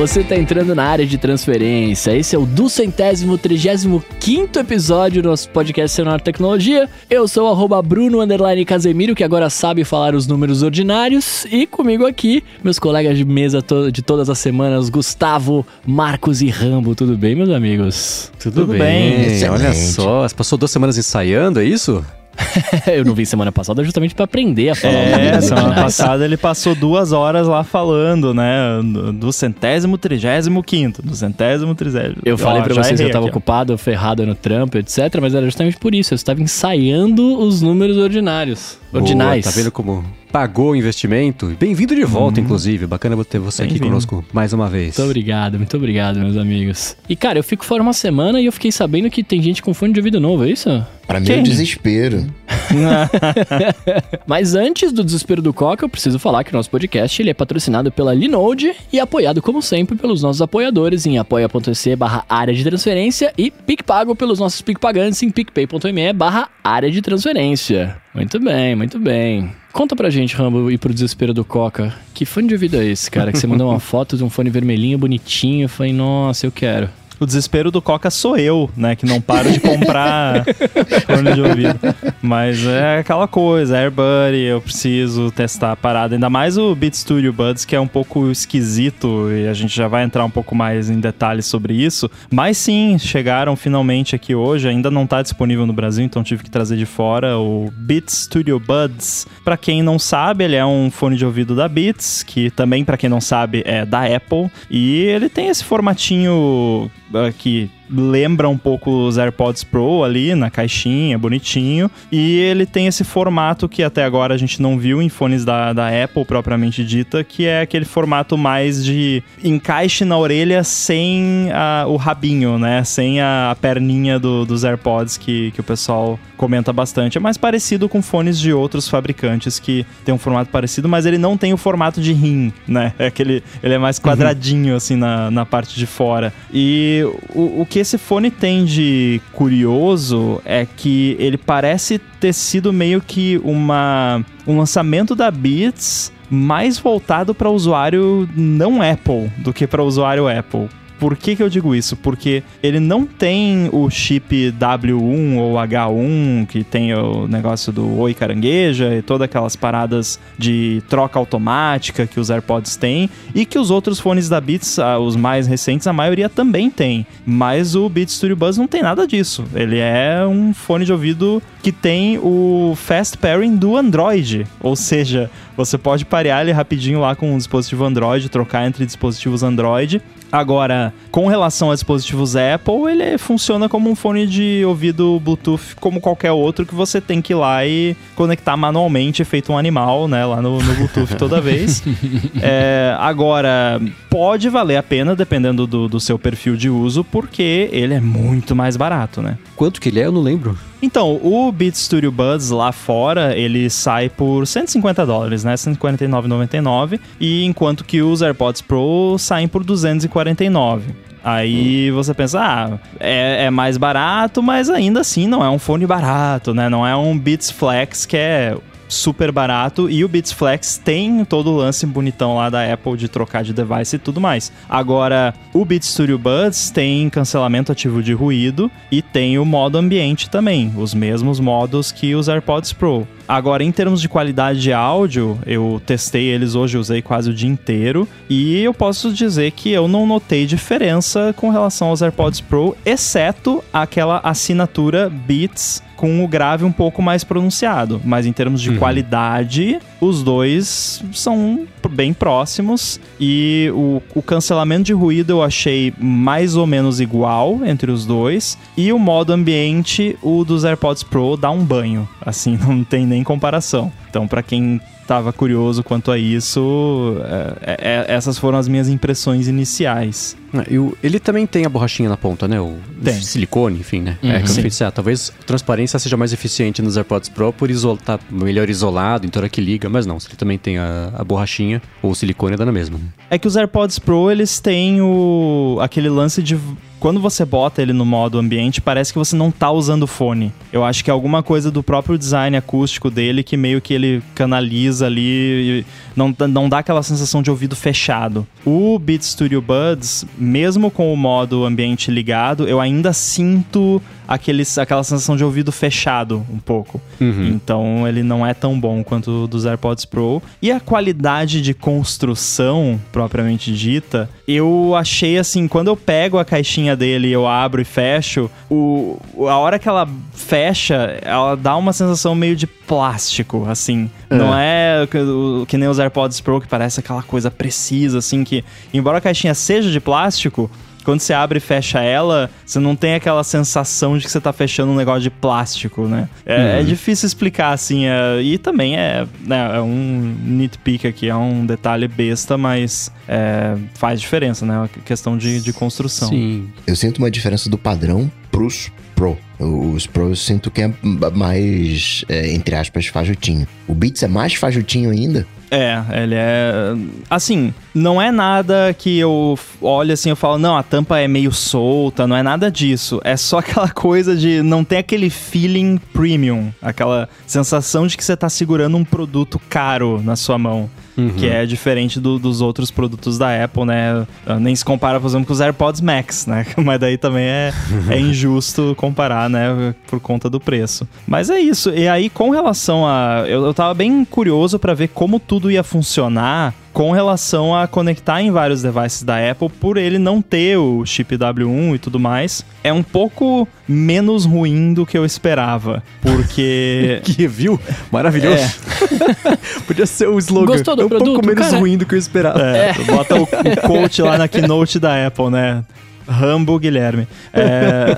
você tá entrando na área de transferência. Esse é o duzentésimo, trigésimo quinto episódio do nosso podcast Cenário Tecnologia. Eu sou o arroba Bruno Underline Casemiro, que agora sabe falar os números ordinários. E comigo aqui, meus colegas de mesa to de todas as semanas, Gustavo, Marcos e Rambo. Tudo bem, meus amigos? Tudo, Tudo bem. bem. Olha só, você passou duas semanas ensaiando, é isso? eu não vi semana passada justamente para aprender a falar. É, semana passada ele passou duas horas lá falando, né? Do centésimo, trigésimo, quinto. Do centésimo, trigésimo. Eu falei para vocês que eu tava aqui, ocupado, ferrado no trampo, etc. Mas era justamente por isso. Eu estava ensaiando os números ordinários. Ordinais. Boa, tá vendo como pagou o investimento. Bem-vindo de volta, uhum. inclusive. Bacana ter você aqui conosco mais uma vez. Muito obrigado, muito obrigado, meus amigos. E, cara, eu fico fora uma semana e eu fiquei sabendo que tem gente com fone de ouvido novo, é isso? Pra mim é um desespero. Mas antes do desespero do Coca, eu preciso falar que o nosso podcast ele é patrocinado pela Linode e apoiado, como sempre, pelos nossos apoiadores em apoia.se barra área de transferência e PicPago pelos nossos PicPagantes em picpay.me barra área de transferência. Muito bem, muito bem. Conta pra gente, Rambo, e pro desespero do Coca. Que fone de ouvido é esse, cara? Que você mandou uma foto de um fone vermelhinho, bonitinho. Eu falei, nossa, eu quero o desespero do Coca sou eu, né? Que não paro de comprar fone de ouvido. Mas é aquela coisa, AirBuddy, eu preciso testar a parada. Ainda mais o Beat Studio Buds, que é um pouco esquisito e a gente já vai entrar um pouco mais em detalhes sobre isso. Mas sim, chegaram finalmente aqui hoje. Ainda não está disponível no Brasil, então tive que trazer de fora o Beat Studio Buds. Para quem não sabe, ele é um fone de ouvido da Beats, que também, para quem não sabe, é da Apple. E ele tem esse formatinho que lembra um pouco os AirPods Pro ali na caixinha, bonitinho. E ele tem esse formato que até agora a gente não viu em fones da, da Apple propriamente dita, que é aquele formato mais de encaixe na orelha sem a, o rabinho, né? Sem a, a perninha do, dos AirPods que, que o pessoal comenta bastante. É mais parecido com fones de outros fabricantes que tem um formato parecido, mas ele não tem o formato de rim, né? É aquele, ele é mais uhum. quadradinho, uhum. assim, na, na parte de fora. E o, o que esse fone tem de curioso é que ele parece ter sido meio que uma, um lançamento da Beats mais voltado para usuário não Apple do que para usuário Apple. Por que, que eu digo isso? Porque ele não tem o chip W1 ou H1, que tem o negócio do Oi Carangueja e todas aquelas paradas de troca automática que os AirPods têm e que os outros fones da Beats, ah, os mais recentes, a maioria também tem. Mas o Beats Studio Buzz não tem nada disso. Ele é um fone de ouvido que tem o Fast Pairing do Android, ou seja, você pode parear ele rapidinho lá com um dispositivo Android, trocar entre dispositivos Android Agora, com relação a dispositivos Apple, ele funciona como um fone de ouvido Bluetooth como qualquer outro que você tem que ir lá e conectar manualmente, feito um animal, né, lá no, no Bluetooth toda vez. é, agora, pode valer a pena, dependendo do, do seu perfil de uso, porque ele é muito mais barato, né? Quanto que ele é? Eu não lembro. Então, o Beat Studio Buds lá fora, ele sai por 150 dólares, né? 149,99. E enquanto que os AirPods Pro saem por 249. Aí hum. você pensa, ah, é, é, mais barato, mas ainda assim não é um fone barato, né? Não é um Beats Flex que é super barato e o Beats Flex tem todo o lance bonitão lá da Apple de trocar de device e tudo mais. Agora, o Beats Studio Buds tem cancelamento ativo de ruído e tem o modo ambiente também, os mesmos modos que os AirPods Pro. Agora, em termos de qualidade de áudio, eu testei eles hoje, usei quase o dia inteiro, e eu posso dizer que eu não notei diferença com relação aos AirPods Pro, exceto aquela assinatura Beats com o grave um pouco mais pronunciado. Mas em termos de uhum. qualidade, os dois são bem próximos. E o, o cancelamento de ruído eu achei mais ou menos igual entre os dois. E o modo ambiente, o dos AirPods Pro dá um banho. Assim, não tem nem comparação. Então, para quem estava curioso quanto a isso, é, é, é, essas foram as minhas impressões iniciais. É, ele também tem a borrachinha na ponta, né? O tem. silicone, enfim, né? Uhum. É que eu ah, talvez a transparência seja mais eficiente nos AirPods Pro por estar tá melhor isolado, então hora que liga, mas não, se ele também tem a, a borrachinha, ou o silicone dá na mesma. Né? É que os AirPods Pro, eles têm o aquele lance de quando você bota ele no modo ambiente, parece que você não tá usando o fone. Eu acho que é alguma coisa do próprio design acústico dele que meio que ele canaliza ali, não, não dá aquela sensação de ouvido fechado. O Beat Studio Buds, mesmo com o modo ambiente ligado, eu ainda sinto aqueles, aquela sensação de ouvido fechado um pouco. Uhum. Então ele não é tão bom quanto o dos AirPods Pro. E a qualidade de construção, propriamente dita, eu achei assim, quando eu pego a caixinha dele, eu abro e fecho, o, a hora que ela fecha, ela dá uma sensação meio de plástico, assim. É. Não é que, que nem os AirPods Pro, que parece aquela coisa precisa, assim, que embora a caixinha seja de plástico, quando você abre e fecha ela, você não tem aquela sensação de que você tá fechando um negócio de plástico, né? É, uhum. é difícil explicar, assim. É, e também é, né, é um nitpick aqui, é um detalhe besta, mas é, faz diferença, né? A questão de, de construção. Sim. Eu sinto uma diferença do padrão pros Pro. Os Pro eu sinto que é mais, é, entre aspas, fajutinho. O Beats é mais fajutinho ainda. É, ele é. Assim, não é nada que eu olho assim eu falo, não, a tampa é meio solta, não é nada disso. É só aquela coisa de não ter aquele feeling premium, aquela sensação de que você tá segurando um produto caro na sua mão. Uhum. Que é diferente do, dos outros produtos da Apple, né? Nem se compara, por exemplo, com os AirPods Max, né? Mas daí também é, é injusto comparar, né? Por conta do preço. Mas é isso. E aí, com relação a. Eu, eu tava bem curioso para ver como tudo ia funcionar com relação a conectar em vários devices da Apple, por ele não ter o chip W1 e tudo mais, é um pouco menos ruim do que eu esperava, porque... que review maravilhoso. É. Podia ser o slogan. Gostou do é um produto, pouco menos cara? ruim do que eu esperava. É, é. bota o, o coach lá na keynote da Apple, né? Rambo Guilherme. É,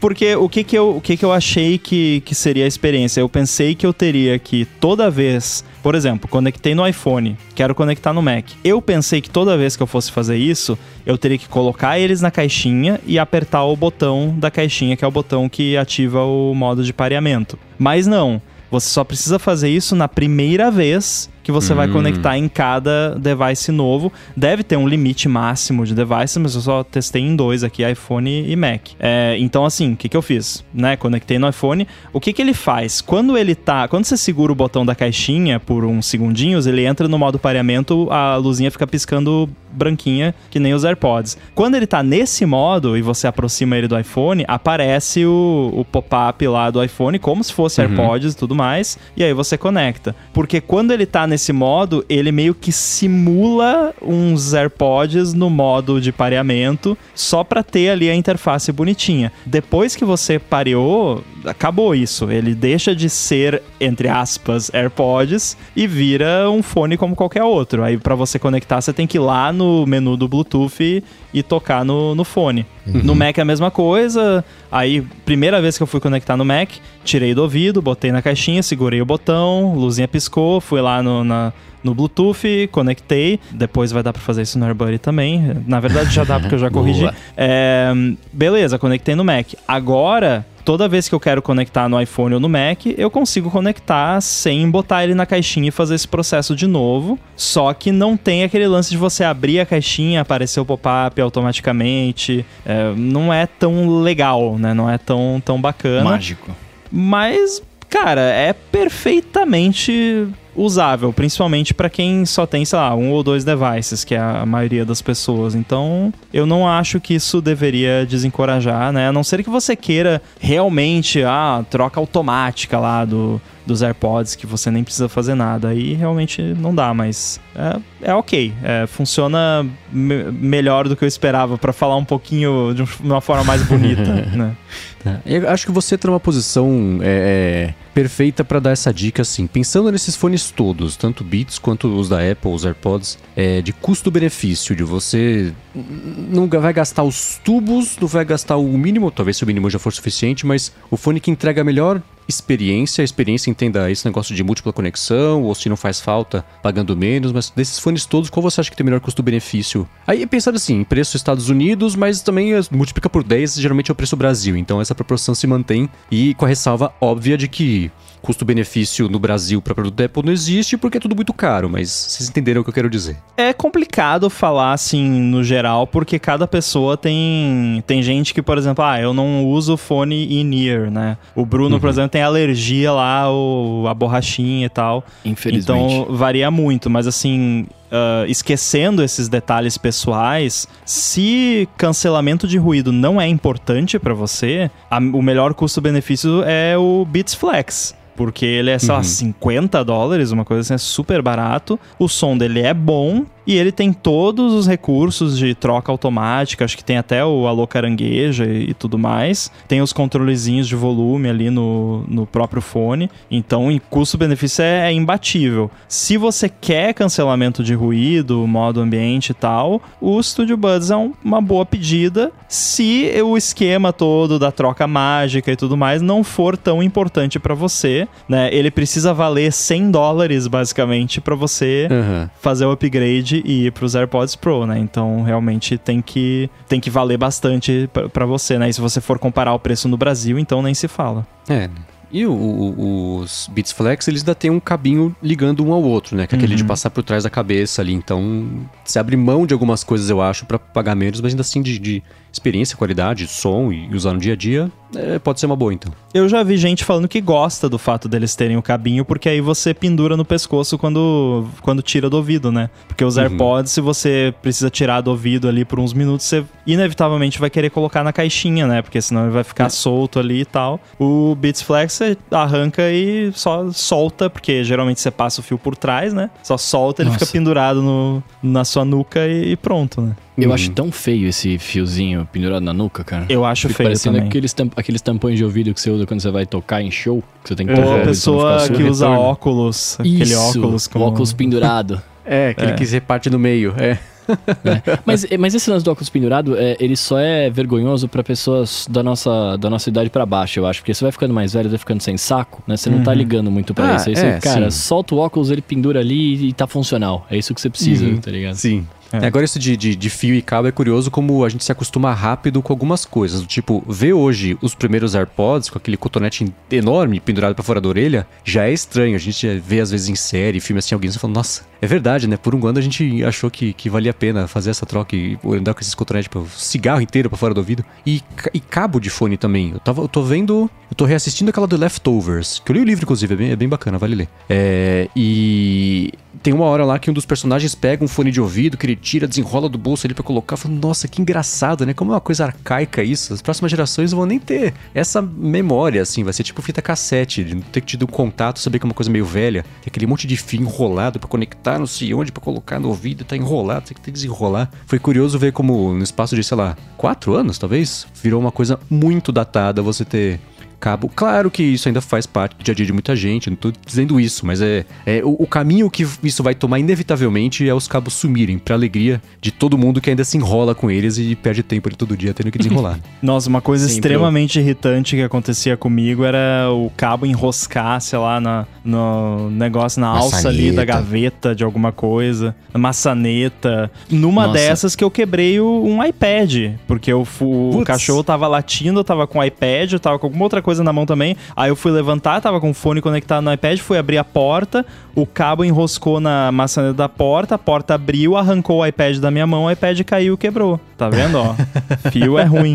porque o que que eu, o que que eu achei que, que seria a experiência? Eu pensei que eu teria que toda vez, por exemplo, conectei no iPhone, quero conectar no Mac. Eu pensei que toda vez que eu fosse fazer isso, eu teria que colocar eles na caixinha e apertar o botão da caixinha, que é o botão que ativa o modo de pareamento. Mas não. Você só precisa fazer isso na primeira vez que você hum. vai conectar em cada device novo. Deve ter um limite máximo de devices, mas eu só testei em dois aqui, iPhone e Mac. É, então, assim, o que, que eu fiz? Né? Conectei no iPhone. O que, que ele faz? Quando ele tá. Quando você segura o botão da caixinha por uns segundinhos, ele entra no modo pareamento, a luzinha fica piscando branquinha, que nem os AirPods. Quando ele tá nesse modo e você aproxima ele do iPhone, aparece o, o pop-up lá do iPhone, como se fosse uhum. AirPods e tudo mais, e aí você conecta. Porque quando ele tá nesse modo, ele meio que simula uns AirPods no modo de pareamento, só para ter ali a interface bonitinha. Depois que você pareou, acabou isso. Ele deixa de ser, entre aspas, AirPods e vira um fone como qualquer outro. Aí para você conectar, você tem que ir lá no menu do Bluetooth e, tocar no, no fone. Uhum. No Mac é a mesma coisa. Aí, primeira vez que eu fui conectar no Mac, tirei do ouvido, botei na caixinha, segurei o botão, luzinha piscou, fui lá no, na, no Bluetooth, conectei. Depois vai dar para fazer isso no AirBuddy também. Na verdade já dá porque eu já corrigi. É, beleza, conectei no Mac. Agora toda vez que eu quero conectar no iPhone ou no Mac, eu consigo conectar sem botar ele na caixinha e fazer esse processo de novo. Só que não tem aquele lance de você abrir a caixinha, aparecer o pop-up automaticamente. É, não é tão legal, né? Não é tão, tão bacana. Mágico. Mas, cara, é perfeitamente usável, principalmente para quem só tem, sei lá, um ou dois devices, que é a maioria das pessoas. Então, eu não acho que isso deveria desencorajar, né? A não ser que você queira realmente a ah, troca automática lá do dos AirPods que você nem precisa fazer nada. Aí realmente não dá, mas é, é ok. É, funciona me melhor do que eu esperava para falar um pouquinho de uma forma mais bonita, né? Tá. Eu acho que você tem uma posição é, é perfeita para dar essa dica assim. Pensando nesses fones todos, tanto Beats quanto os da Apple, os AirPods, é, de custo-benefício, de você não vai gastar os tubos, não vai gastar o mínimo, talvez se o mínimo já for suficiente, mas o fone que entrega melhor experiência. A experiência entenda esse negócio de múltipla conexão, ou se não faz falta, pagando menos. Mas desses fones todos, qual você acha que tem melhor custo-benefício? Aí pensando assim, preço Estados Unidos, mas também multiplica por 10, geralmente é o preço Brasil. Então essa proporção se mantém e com a ressalva óbvia de que custo-benefício no Brasil para produto Apple não existe porque é tudo muito caro, mas vocês entenderam o que eu quero dizer. É complicado falar assim no geral, porque cada pessoa tem tem gente que, por exemplo, ah, eu não uso fone in-ear, né? O Bruno, uhum. por exemplo, tem alergia lá, o, a borrachinha e tal. Infelizmente. Então varia muito, mas assim, Uh, esquecendo esses detalhes pessoais, se cancelamento de ruído não é importante para você, a, o melhor custo-benefício é o Beats Flex porque ele é, sei lá, 50 uhum. dólares, uma coisa assim, é super barato. O som dele é bom, e ele tem todos os recursos de troca automática, acho que tem até o alô carangueja e, e tudo mais. Tem os controlezinhos de volume ali no, no próprio fone. Então, em custo-benefício é, é, imbatível. Se você quer cancelamento de ruído, modo ambiente e tal, o Studio Buds é um, uma boa pedida se o esquema todo da troca mágica e tudo mais não for tão importante para você, né? Ele precisa valer 100 dólares basicamente para você uhum. fazer o upgrade e ir pros AirPods Pro, né? Então realmente tem que, tem que valer bastante para você, né? E se você for comparar o preço no Brasil, então nem se fala. É. E o, o, os Beats Flex, eles ainda tem um cabinho ligando um ao outro, né? Que é aquele de uhum. passar por trás da cabeça ali. Então, se abre mão de algumas coisas, eu acho, para pagar menos, mas ainda assim de, de experiência, qualidade, som e usar no dia a dia, é, pode ser uma boa então. Eu já vi gente falando que gosta do fato deles terem o cabinho, porque aí você pendura no pescoço quando, quando tira do ouvido, né? Porque os uhum. AirPods, se você precisa tirar do ouvido ali por uns minutos, você inevitavelmente vai querer colocar na caixinha, né? Porque senão ele vai ficar é. solto ali e tal. O Beats Flex você arranca e só solta, porque geralmente você passa o fio por trás, né? Só solta, ele Nossa. fica pendurado no, na sua nuca e, e pronto, né? Eu acho tão feio esse fiozinho pendurado na nuca, cara. Eu acho Fico feio parecendo também. Aqueles, tamp aqueles tampões de ouvido que você usa quando você vai tocar em show, que você tem que Ou a pessoa que usa óculos, aquele Isso, óculos com... óculos pendurado. é, aquele é. que se parte no meio, é. É. Mas, mas esse lance do óculos pendurado, é, ele só é vergonhoso para pessoas da nossa, da nossa idade para baixo, eu acho. Porque você vai ficando mais velho, vai ficando sem saco, né? Você não tá uhum. tá ligando muito para ah, isso. Aí você, é, cara, sim. solta o óculos, ele pendura ali e tá funcional. É isso que você precisa, uhum. tá ligado? Sim. É. Agora, isso de, de, de, fio e cabo é curioso como a gente se acostuma rápido com algumas coisas. Tipo, ver hoje os primeiros AirPods com aquele cotonete enorme pendurado para fora da orelha já é estranho. A gente vê às vezes em série, filme assim, alguém falando, nossa, é verdade, né? Por um ano a gente achou que, que valia a pena fazer essa troca e andar com esses cotonetes, tipo, cigarro inteiro para fora do ouvido. E, e cabo de fone também. Eu, tava, eu tô vendo, eu tô reassistindo aquela do Leftovers, que eu li o livro, inclusive, é bem, é bem bacana, vale ler. É, e tem uma hora lá que um dos personagens pega um fone de ouvido que ele tira, desenrola do bolso ali para colocar. Fala, nossa, que engraçado, né? Como é uma coisa arcaica isso. As próximas gerações vão nem ter essa memória, assim. Vai ser tipo fita cassete, não ter tido contato, saber que é uma coisa meio velha. Tem aquele monte de fio enrolado para conectar, não sei onde, para colocar no ouvido, tá enrolado, tem que desenrolar. Foi curioso ver como no espaço de, sei lá, quatro anos, talvez, virou uma coisa muito datada você ter cabo. Claro que isso ainda faz parte do dia a dia de muita gente, não tô dizendo isso, mas é, é o, o, caminho que isso vai tomar inevitavelmente é os cabos sumirem, pra alegria de todo mundo que ainda se enrola com eles e perde tempo ali todo dia tendo que desenrolar. Nossa, uma coisa Sempre extremamente eu... irritante que acontecia comigo era o cabo enroscar, sei lá, na, no negócio, na maçaneta. alça ali da gaveta de alguma coisa, na maçaneta. Numa Nossa. dessas que eu quebrei o, um iPad, porque eu, o, o cachorro tava latindo, eu tava com o iPad, eu tava com alguma outra coisa coisa na mão também. Aí eu fui levantar, tava com o fone conectado no iPad, fui abrir a porta, o cabo enroscou na maçaneta da porta, a porta abriu, arrancou o iPad da minha mão, o iPad caiu e quebrou. Tá vendo, ó? Fio é ruim.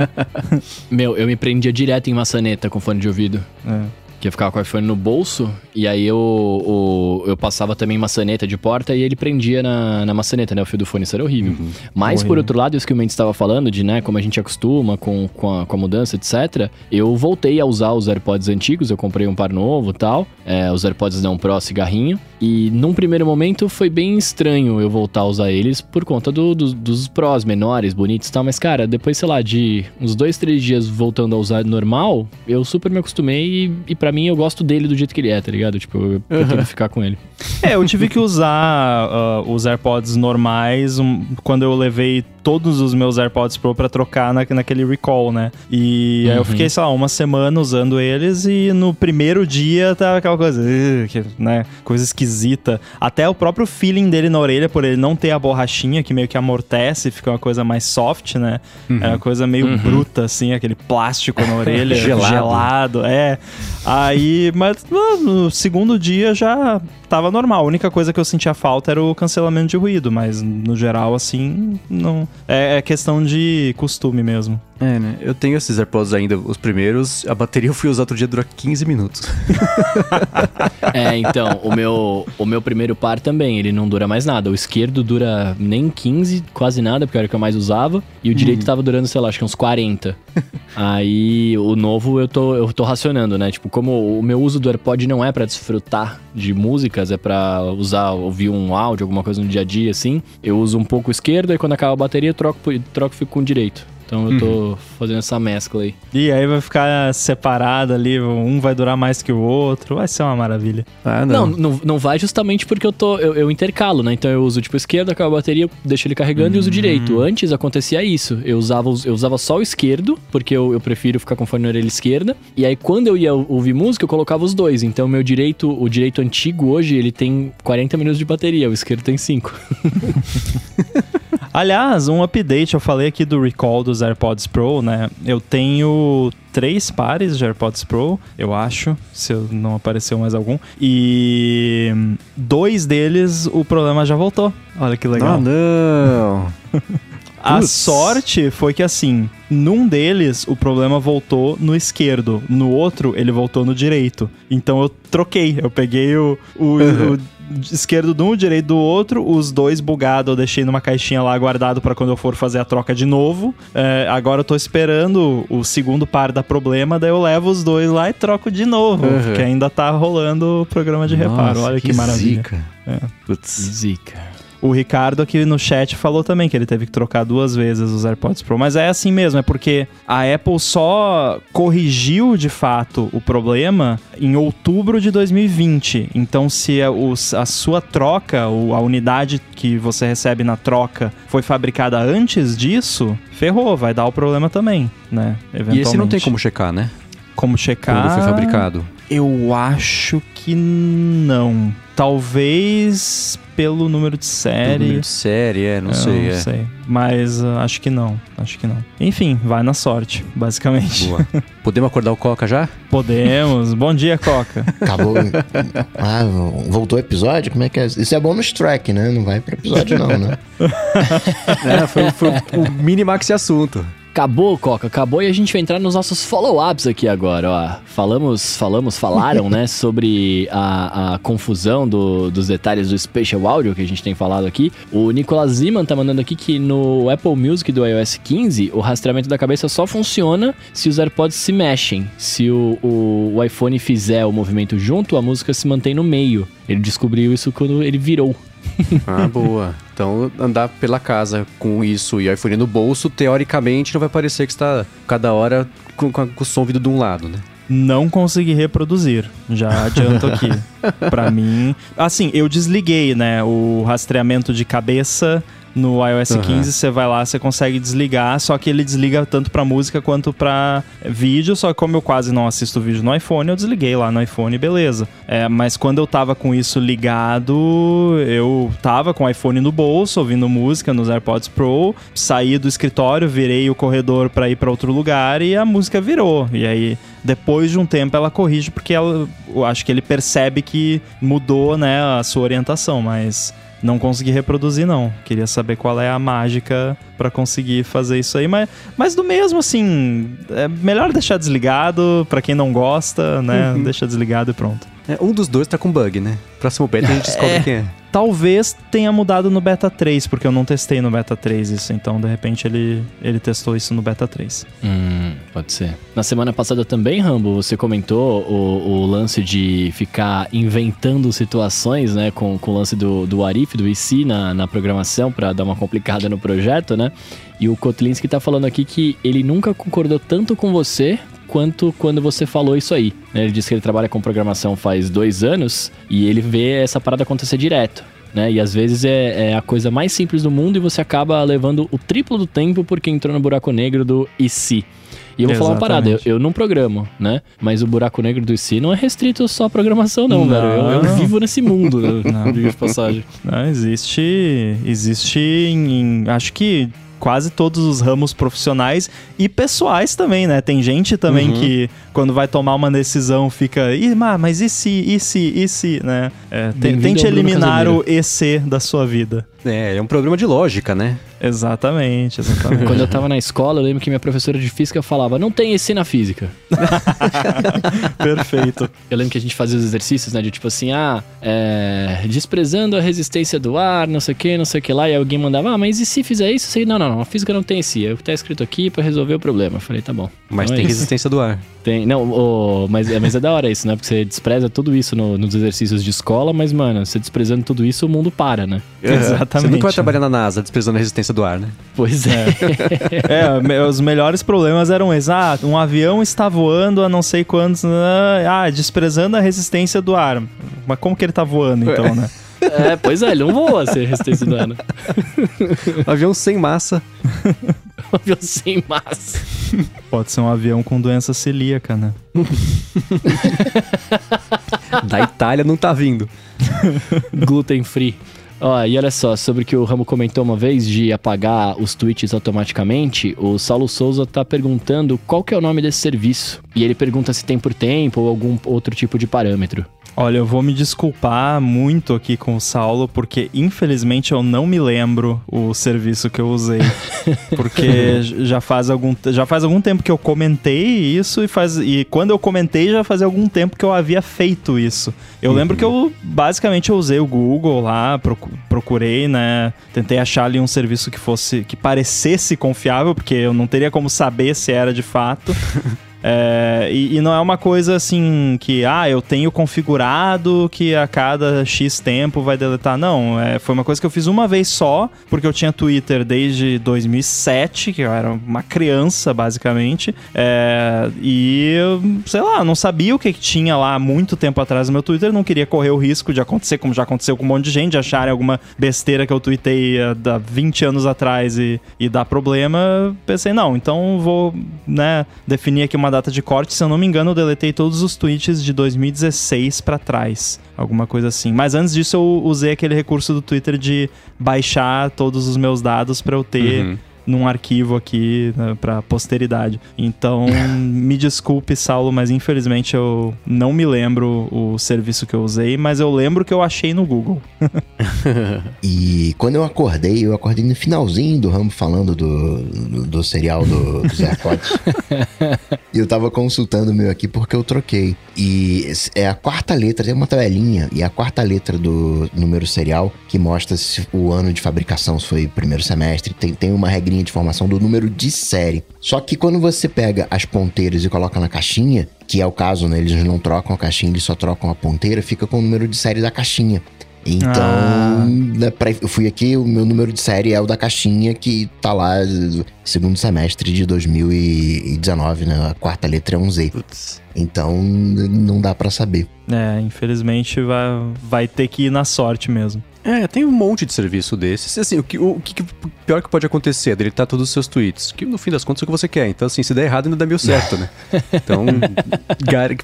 Meu, eu me prendia direto em maçaneta com fone de ouvido. É que eu ficava com o iPhone no bolso, e aí eu, o, eu passava também maçaneta de porta e ele prendia na, na maçaneta, né? O fio do fone, isso era horrível. Uhum. Mas, por outro lado, isso que o Mendes estava falando, de, né, como a gente acostuma com, com, a, com a mudança, etc., eu voltei a usar os AirPods antigos, eu comprei um par novo e tal, é, os AirPods não Pro cigarrinho, e num primeiro momento foi bem estranho eu voltar a usar eles por conta do, do, dos Pros menores, bonitos e tal, mas, cara, depois, sei lá, de uns dois, três dias voltando a usar normal, eu super me acostumei e, e para mim eu gosto dele do jeito que ele é, tá ligado? Tipo, eu pretendo uhum. ficar com ele. É, eu tive que usar uh, os AirPods normais um, quando eu levei todos os meus AirPods Pro pra trocar na, naquele recall, né? E aí eu Uhum. fiquei, sei lá, uma semana usando eles e no primeiro dia tava aquela coisa, né? Coisa esquisita. Até o próprio feeling dele na orelha, por ele não ter a borrachinha que meio que amortece, fica uma coisa mais soft, né? É uma coisa meio bruta, assim, aquele plástico na orelha. Gelado. gelado, é. Aí, mas no segundo dia já tava normal. A única coisa que eu sentia falta era o cancelamento de ruído, mas no geral, assim, não. É, é questão de costume mesmo. É, né? Eu tenho esses AirPods ainda, os primeiros. A bateria eu fui usar outro dia, dura 15 minutos. É, então, o meu, o meu primeiro par também, ele não dura mais nada. O esquerdo dura nem 15, quase nada, porque era o que eu mais usava. E o direito tava durando, sei lá, acho que uns 40. Aí o novo eu tô, eu tô racionando, né? Tipo, como o meu uso do AirPod não é pra desfrutar de músicas, é pra usar, ouvir um áudio, alguma coisa no dia a dia, assim. Eu uso um pouco o esquerdo, e quando acaba a bateria, eu troco, troco e fico com o direito. Então eu tô fazendo essa mescla aí. E aí vai ficar separado ali, um vai durar mais que o outro, vai ser uma maravilha. Ah, Não, não, não vai justamente porque eu tô. Eu, eu intercalo, né? Então eu uso tipo esquerdo, acaba a bateria, deixo ele carregando e uso direito. Antes acontecia isso. Eu usava, eu usava só o esquerdo, porque eu, eu prefiro ficar com fone na orelha esquerda. E aí, quando eu ia ouvir música, eu colocava os dois. Então, o meu direito, o direito antigo hoje, ele tem 40 minutos de bateria, o esquerdo tem 5. Aliás, um update, eu falei aqui do recall dos AirPods Pro, né? Eu tenho três pares de AirPods Pro, eu acho, se não apareceu mais algum. E dois deles o problema já voltou. Olha que legal. Ah, não. A sorte foi que assim, num deles o problema voltou no esquerdo, no outro ele voltou no direito. Então eu troquei, eu peguei o, o- Uhum. o esquerdo de um, direito do outro, os dois bugados eu deixei numa caixinha lá guardado pra quando eu for fazer a troca de novo. É, agora eu tô esperando o segundo par dar problema, daí eu levo os dois lá e troco de novo, Uhum. porque ainda tá rolando o programa de reparo. Nossa, Olha que, maravilha. Zica. É. Putz. Zica. O Ricardo aqui no chat falou também que ele teve que trocar duas vezes os AirPods Pro. Mas é assim mesmo, é porque a Apple só corrigiu de fato o problema em outubro de 2020. Então, se a, a sua troca, ou a unidade que você recebe na troca, foi fabricada antes disso, ferrou, vai dar o problema também, né? E esse não tem como checar, né? como checar. Quando foi fabricado. Eu acho que não. Talvez pelo número de série. Número de série, é, não Eu sei, não é. sei. Mas uh, acho que não. Acho que não. Enfim, vai na sorte, basicamente. Boa. Podemos acordar o Coca já? Podemos. Bom dia, Coca. Acabou. ah, voltou o episódio? Como é que é? Isso é bônus track, né? Não vai pro episódio, não, né? É, foi, foi o minimax esse assunto. Acabou, Coca, acabou e a gente vai entrar nos nossos follow-ups aqui agora, ó. Falamos, falamos, falaram, né, sobre a, a confusão do- dos detalhes do Spatial Audio que a gente tem falado aqui. O Nicolas Ziman tá mandando aqui que no Apple Music do iOS 15, o rastreamento da cabeça só funciona se os AirPods se mexem. Se o, o, o iPhone fizer o movimento junto, a música se mantém no meio. Ele descobriu isso quando ele virou. Ah, boa. Então, andar pela casa com isso e iPhone no bolso, teoricamente, não vai parecer que está cada hora com, com, com o som vindo de um lado, né? Não consegui reproduzir. Já adianto aqui. pra mim. Assim, eu desliguei, né? O rastreamento de cabeça. No iOS Aham. 15, você vai lá, você consegue desligar, só que ele desliga tanto pra música quanto pra vídeo. Só que como eu quase não assisto vídeo no iPhone, eu desliguei lá no iPhone, beleza. É, mas quando eu tava com isso ligado, eu tava com o iPhone no bolso, ouvindo música nos AirPods Pro, saí do escritório, virei o corredor pra ir pra outro lugar e a música virou. E aí, depois de um tempo, ela corrige porque ela, eu acho que ele percebe que mudou, né, a sua orientação, mas não consegui reproduzir não. Queria saber qual é a mágica pra conseguir fazer isso aí, mas, mas do mesmo assim, é melhor deixar desligado pra quem não gosta, né? Deixa desligado e pronto. É, um dos dois tá com bug, né? Próximo beta a gente descobre É. quem é. Talvez tenha mudado no beta 3, porque eu não testei no beta 3 isso, então de repente ele, ele testou isso no beta 3. Hum, pode ser. Na semana passada também, Rambo, você comentou o, o lance de ficar inventando situações, né? Com, com o lance do, do Arif, do IC na, na programação, pra dar uma complicada no projeto, né? E o Kotlinski tá falando aqui que ele nunca concordou tanto com você quanto quando você falou isso aí. né? Ele disse que ele trabalha com programação faz dois anos e ele vê essa parada acontecer direto. né? E às vezes é, é a coisa mais simples do mundo e você acaba levando o triplo do tempo porque entrou no buraco negro do e se. E eu vou falar uma parada, eu, eu, não programo, né? Mas o buraco negro do IC não é restrito só à programação, não, não. velho. Eu, eu, vivo nesse mundo, né? não. de passagem. Não, existe. Existe em, em. Acho que quase todos os ramos profissionais e pessoais também, né? Tem gente também uhum. que, quando vai tomar uma decisão, fica, Ih, mas e se, e se, e se, né? É, tente eliminar o EC da sua vida. É, é um problema de lógica, né? Exatamente, exatamente. Quando eu tava na escola, eu lembro que minha professora de física falava: não tem EC na física. Perfeito. Eu lembro que a gente fazia os exercícios, né? De tipo assim, ah, é, desprezando a resistência do ar, não sei o que, não sei o que lá. E alguém mandava, ah, mas e se fizer isso? Sei, não, não, não, a física não tem EC. É o que tá escrito aqui para resolver o problema. Eu falei, tá bom. Mas então tem é resistência do ar. Tem, não, oh, mas, é, mas é da hora isso, né? Porque você despreza tudo isso no, nos exercícios de escola, mas, mano, você desprezando tudo isso, o mundo para, né? Exatamente. Você nunca vai trabalhar na NASA desprezando a resistência do ar, né? Pois é. é, os melhores problemas eram exato. Um avião está voando a não sei quantos. Ah, desprezando a resistência do ar. Mas como que ele tá voando, então, né? É, pois é, ele não voa sem resistência do ar. Né? um avião sem massa. um avião sem massa. Pode ser um avião com doença celíaca, né? da Itália não tá vindo. Gluten free. Ó, e olha só, sobre o que o Ramo comentou uma vez de apagar os tweets automaticamente, o Saulo Souza tá perguntando qual que é o nome desse serviço. E ele pergunta se tem por tempo ou algum outro tipo de parâmetro. Olha, eu vou me desculpar muito aqui com o Saulo, porque infelizmente eu não me lembro o serviço que eu usei. Porque já faz algum, já faz algum tempo que eu comentei isso e, faz, e quando eu comentei já fazia algum tempo que eu havia feito isso. Eu uhum. lembro que eu basicamente eu usei o Google lá, procurei, né? Tentei achar ali um serviço que fosse que parecesse confiável, porque eu não teria como saber se era de fato. É, e, e, não é uma coisa assim que, ah, eu tenho configurado que a cada X tempo vai deletar. Não, é, foi uma coisa que eu fiz uma vez só, porque eu tinha Twitter desde 2007, que eu era uma criança, basicamente. É, e sei lá, não sabia o que, tinha lá muito tempo atrás no meu Twitter, não queria correr o risco de acontecer, como já aconteceu com um monte de gente, de acharem alguma besteira que eu tuitei há 20 anos atrás e, e dar problema. Pensei, não, então vou, né, definir aqui uma data de corte, se eu não me engano, eu deletei todos os tweets de 2016 para trás. Alguma coisa assim. Mas antes disso, eu usei aquele recurso do Twitter de baixar todos os meus dados para eu ter. Uhum num arquivo aqui né, para posteridade. Então, me desculpe, Saulo, mas infelizmente eu não me lembro o serviço que eu usei, mas eu lembro que eu achei no Google. e quando eu acordei, eu acordei no finalzinho do ramo falando do, do, do serial do, dos AirPods. e eu tava consultando o meu aqui porque eu troquei. E é a quarta letra, tem uma tabelinha, e a quarta letra do número serial que mostra se o ano de fabricação se foi primeiro semestre. Tem, tem uma regra de informação do número de série. Só que quando você pega as ponteiras e coloca na caixinha, que é o caso, né? Eles não trocam a caixinha, eles só trocam a ponteira, fica com o número de série da caixinha. Então, ah. Né, eu fui aqui, o meu número de série é o da caixinha que tá lá, segundo semestre de 2019, né? A quarta letra é um Z. Putz. Então, não dá para saber. É, infelizmente vai, vai ter que ir na sorte mesmo. É, tem um monte de serviço desses. Assim, o que, o, o que pior que pode acontecer é deletar todos os seus tweets, que no fim das contas é o que você quer. Então, assim, se der errado, ainda dá meio certo, né? Então,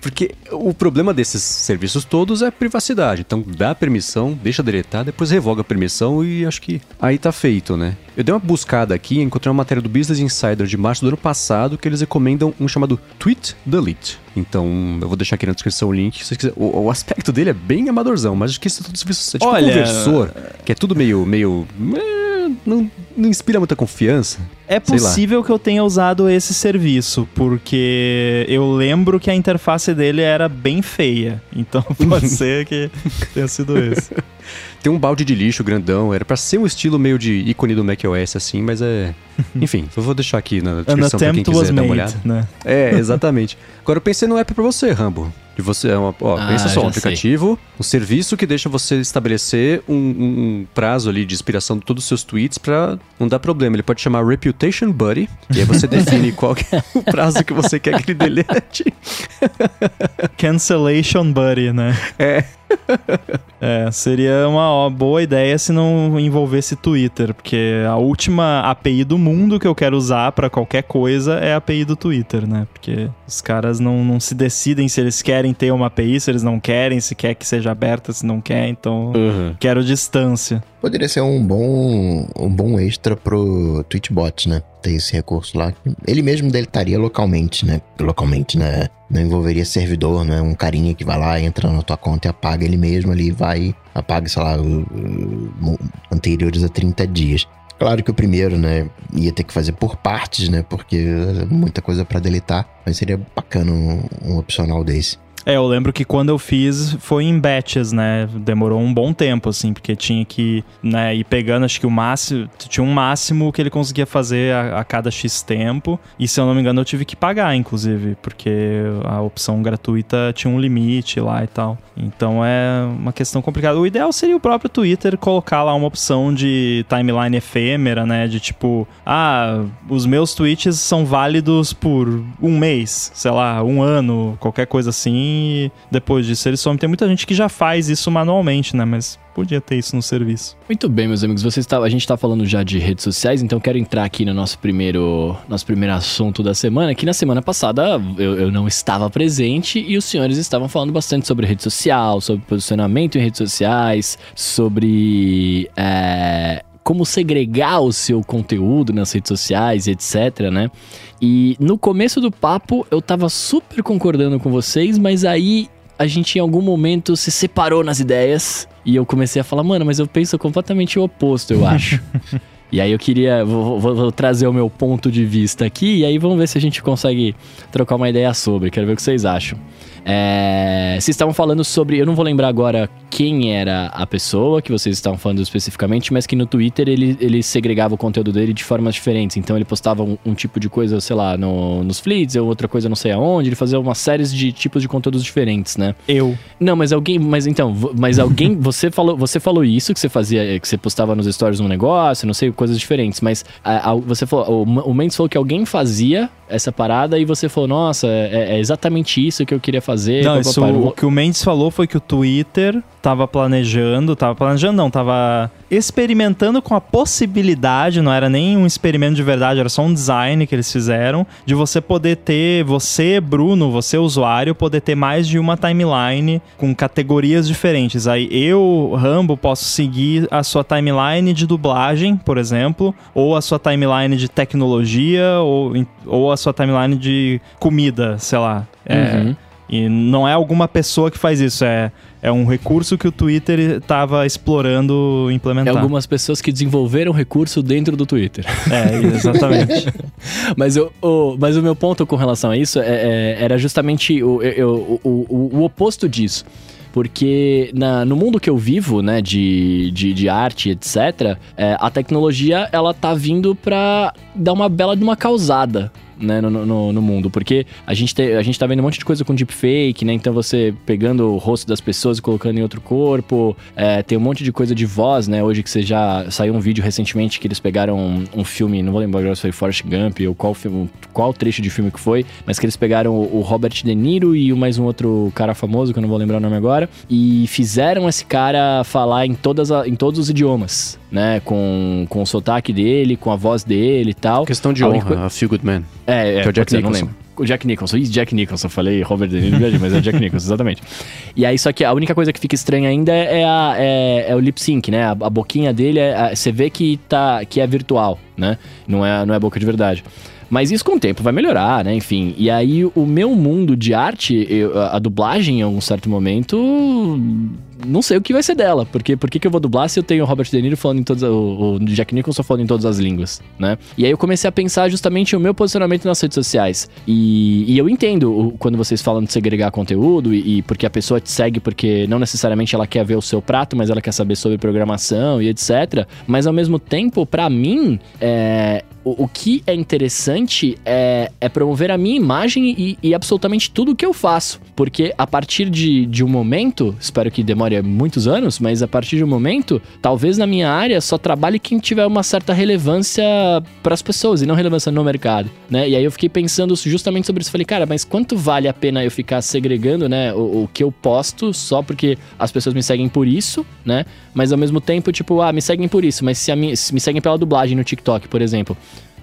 porque o problema desses serviços todos é privacidade. Então, dá permissão, deixa deletar, depois revoga a permissão e acho que aí tá feito, né? Eu dei uma buscada aqui e encontrei uma matéria do Business Insider de março do ano passado que eles recomendam um chamado Tweet Delete. Então, eu vou deixar aqui na descrição o link. Se quiser. O, o, aspecto dele é bem amadorzão, mas acho que isso é tudo serviço. É tipo Olha... conversor, que é tudo meio. meio eh, não, não inspira muita confiança. É possível que eu tenha usado esse serviço, porque eu lembro que a interface dele era bem feia. Então pode ser que tenha sido esse. Tem um balde de lixo grandão. Era para ser um estilo meio de ícone do macOS, assim, mas é. Enfim, eu vou deixar aqui na descrição pra quem quiser dar uma olhada. Né? É, exatamente. Agora eu pensei no app pra você, Rambo. De você, é uma, ó, Ah, pensa só, um aplicativo, um serviço que deixa você estabelecer um, um- um prazo ali de expiração de todos os seus tweets pra não dar problema. Ele pode chamar Reputation Buddy, e aí você define qual que é o prazo que você quer que ele delete. Cancellation Buddy, né? É. É, seria uma boa ideia se não envolvesse Twitter, porque a última API do mundo que eu quero usar pra qualquer coisa é a API do Twitter, né? Porque os caras não, não se decidem se eles querem ter uma API, se eles não querem, se quer que seja aberta, se não quer, então quero distância. Poderia ser um bom, um bom extra pro Twitchbot, né? Ter esse recurso lá. Ele mesmo deletaria localmente, né? Localmente, né? Não envolveria servidor, né? Um carinha que vai lá, entra na tua conta e apaga ele mesmo ali, vai, apaga, sei lá, anteriores a 30 dias. Claro que o primeiro, né, ia ter que fazer por partes, né? Porque é muita coisa pra deletar, mas seria bacana um, um opcional desse. É, eu lembro que quando eu fiz foi em batches, né? Demorou um bom tempo, assim, porque tinha que né, ir pegando, acho que o máximo. Tinha um máximo que ele conseguia fazer a, a cada X tempo. E se eu não me engano, eu tive que pagar, inclusive, porque a opção gratuita tinha um limite lá e tal. Então é uma questão complicada. O ideal seria o próprio Twitter colocar lá uma opção de timeline efêmera, né? De tipo, ah, os meus tweets são válidos por um mês, sei lá, um ano, qualquer coisa assim. E depois disso eles somem. Tem muita gente que já faz isso manualmente, né? Mas podia ter isso no serviço. Muito bem, meus amigos. Você está, a gente está falando já de redes sociais, então quero entrar aqui no nosso primeiro, nosso primeiro assunto da semana. Que na semana passada eu, eu não estava presente e os senhores estavam falando bastante sobre rede social, sobre posicionamento em redes sociais, sobre é, como segregar o seu conteúdo nas redes sociais, etc, né? E no começo do papo eu tava super concordando com vocês, mas aí a gente em algum momento se separou nas ideias e eu comecei a falar, mano, mas eu penso completamente o oposto, eu acho. e aí eu queria, vou, vou- vou trazer o meu ponto de vista aqui e aí vamos ver se a gente consegue trocar uma ideia sobre, quero ver o que vocês acham. É, vocês estavam falando sobre, eu não vou lembrar agora quem era a pessoa que vocês estavam falando especificamente, mas que no Twitter ele, ele segregava o conteúdo dele de formas diferentes. Então ele postava um, um tipo de coisa, sei lá, no, nos fleets, ou outra coisa não sei aonde, ele fazia uma série de tipos de conteúdos diferentes, né? Eu. Não, mas alguém, mas então, mas alguém, você falou, você falou isso que você fazia, que você postava nos stories um negócio, não sei, coisas diferentes, mas a- a- você falou, o, o Mendes falou que alguém fazia essa parada e você falou, nossa, é, é exatamente isso que eu queria fazer. Não, papapá, isso, não o que o Mendes falou foi que o Twitter tava planejando, tava planejando não, tava experimentando com a possibilidade, não era nem um experimento de verdade, era só um design que eles fizeram, de você poder ter, você, Bruno, você usuário, poder ter mais de uma timeline com categorias diferentes. Aí eu, Rambo, posso seguir a sua timeline de dublagem, por exemplo, ou a sua timeline de tecnologia, ou, ou a sua timeline de comida, sei lá. É, Uhum. E não é alguma pessoa que faz isso, é, é um recurso que o Twitter estava explorando É implementar. algumas pessoas que desenvolveram recurso dentro do Twitter. É, exatamente. mas, eu, o, mas o meu ponto com relação a isso é- é- era justamente o, eu- o, o, o oposto disso. Porque na- no mundo que eu vivo, né, de, de, de arte, etc., é, a tecnologia, ela tá vindo pra dar uma bela de uma causada, né, no, no, no mundo. Porque a gente, te, a gente tá vendo um monte de coisa com deepfake, né, então você pegando o rosto das pessoas e colocando em outro corpo, é, tem um monte de coisa de voz, né, hoje que você já... Saiu um vídeo recentemente que eles pegaram um, um filme, não vou lembrar agora se foi Forrest Gump ou qual, filme, qual trecho de filme que foi, mas que eles pegaram o, o Robert De Niro e mais um outro cara famoso, que eu não vou lembrar o nome agora, e fizeram esse cara falar em, todas a- em todos os idiomas, né? Com, com o sotaque dele, com a voz dele e tal. Questão de A honra, única- a Feel Good Man. É, é, Que é o Jack pode ser, não Nicholson. lembro. O Jack Nicholson. Ih, Jack Nicholson. Falei Robert De Niro, mas é o Jack Nicholson, exatamente. E aí, só que a única coisa que fica estranha ainda é, a- é- é o lip sync, né? A, a boquinha dele, é, a- você vê que, tá, que é virtual, né? Não é, não é boca de verdade. Mas isso com o tempo vai melhorar, né? Enfim. E aí, o meu mundo de arte, eu- a, a dublagem, em algum certo momento, não sei o que vai ser dela. Porque por que eu vou dublar se eu tenho o Robert De Niro falando em todas. O, o Jack Nicholson falando em todas as línguas, né? E aí eu comecei a pensar justamente o meu posicionamento nas redes sociais. E, e eu entendo quando vocês falam de segregar conteúdo e, e porque a pessoa te segue porque não necessariamente ela quer ver o seu prato, mas ela quer saber sobre programação e etc. Mas ao mesmo tempo, pra mim, é, o, o, o que é interessante é, é promover a minha imagem e, e absolutamente tudo que eu faço. Porque a partir de, de um momento, espero que demore muitos anos, mas a partir de um momento, talvez na minha área só trabalhe quem tiver uma certa relevância para as pessoas e não relevância no mercado, né? E aí eu fiquei pensando justamente sobre isso. Falei, cara, mas quanto vale a pena eu ficar segregando, né, o, o que eu posto só porque as pessoas me seguem por isso, né? Mas ao mesmo tempo, tipo, ah, me seguem por isso, mas se, minha, se me seguem pela dublagem no TikTok, por exemplo.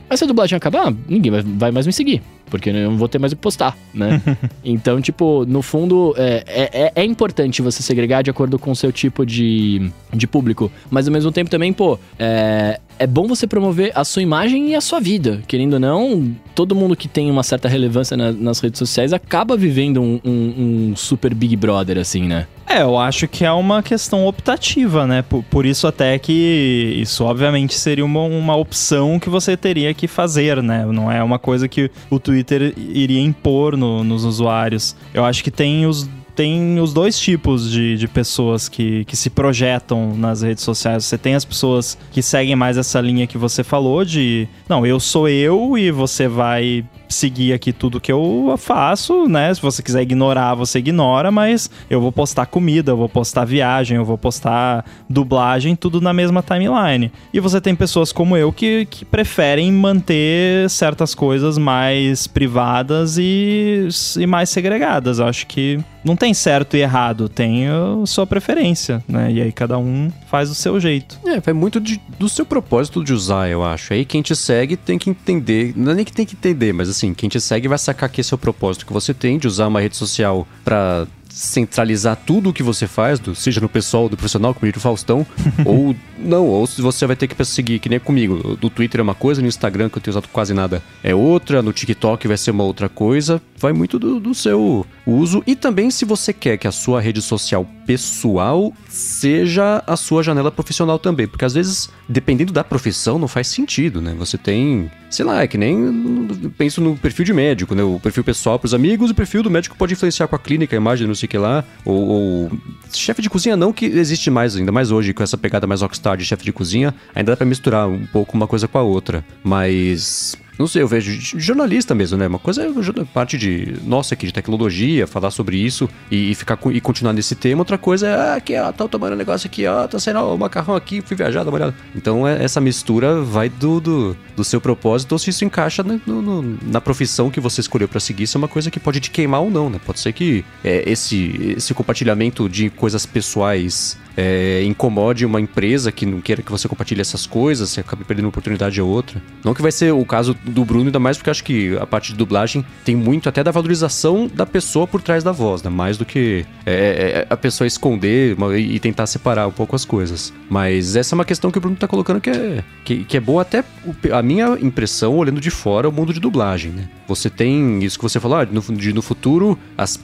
Mas se a dublagem acabar, ninguém vai, vai mais me seguir porque eu não vou ter mais o que postar, né? então, tipo, no fundo, é, é, é, importante você segregar de acordo com o seu tipo de, de público, mas ao mesmo tempo também, pô, é, é bom você promover a sua imagem e a sua vida. Querendo ou não, todo mundo que tem uma certa relevância na, nas redes sociais acaba vivendo um, um, um, super Big Brother, assim, né? É, eu acho que é uma questão optativa, né? Por, por isso até que isso obviamente seria uma, uma opção que você teria que fazer, né? Não é uma coisa que o Twitter iria impor no, nos usuários. Eu acho que tem os tem os dois tipos de, de pessoas que, que se projetam nas redes sociais. Você tem as pessoas que seguem mais essa linha que você falou de, não, eu sou eu e você vai seguir aqui tudo que eu faço, né? Se você quiser ignorar, você ignora, mas eu vou postar comida, eu vou postar viagem, eu vou postar dublagem, tudo na mesma timeline. E você tem pessoas como eu que, que preferem manter certas coisas mais privadas e, e mais segregadas. Eu acho que não tem certo e errado, tem a sua preferência, né? E aí cada um faz do seu jeito. É, vai muito de, do seu propósito de usar, eu acho. Aí quem te segue tem que entender, não é nem que tem que entender, mas assim, quem te segue vai sacar que esse é o propósito que você tem de usar uma rede social para centralizar tudo o que você faz, seja no pessoal, do profissional, como o Faustão, ou não, ou se você vai ter que perseguir, que nem comigo. Do Twitter é uma coisa, no Instagram, que eu tenho usado quase nada, é outra, no TikTok vai ser uma outra coisa. Vai muito do, do seu uso. E também se você quer que a sua rede social pessoal seja a sua janela profissional também. Porque às vezes, dependendo da profissão, não faz sentido, né? Você tem, sei lá, é que nem penso no perfil de médico, né? O perfil pessoal para os amigos, o perfil do médico pode influenciar com a clínica, a imagem, não sei o que lá. Ou, ou chefe de cozinha não, que existe mais, ainda mais hoje, com essa pegada mais rockstar de chefe de cozinha, ainda dá pra misturar um pouco uma coisa com a outra. Mas não sei, eu vejo jornalista mesmo, né? Uma coisa é parte de nossa aqui de tecnologia, falar sobre isso e, ficar e continuar nesse tema. Outra coisa é, ah, aqui, ó, tá tomando um negócio aqui, ó, tá saindo o macarrão aqui, fui viajar, dá uma olhada. Então é, essa mistura vai do, do, do, seu propósito ou se isso encaixa no, no, na profissão que você escolheu para seguir. Isso é uma coisa que pode te queimar ou não, né? Pode ser que é, esse, esse compartilhamento de coisas pessoais é, incomode uma empresa que não queira que você compartilhe essas coisas, você acaba perdendo uma oportunidade ou outra. Não que vai ser o caso do Bruno, ainda mais porque acho que a parte de dublagem tem muito até da valorização da pessoa por trás da voz, né? Mais do que é, é, é a pessoa esconder e tentar separar um pouco as coisas. Mas essa é uma questão que o Bruno tá colocando que é, que, que é boa até a minha impressão, olhando de fora, o mundo de dublagem, né? Você tem isso que você falou, ah, no, de, no futuro, as,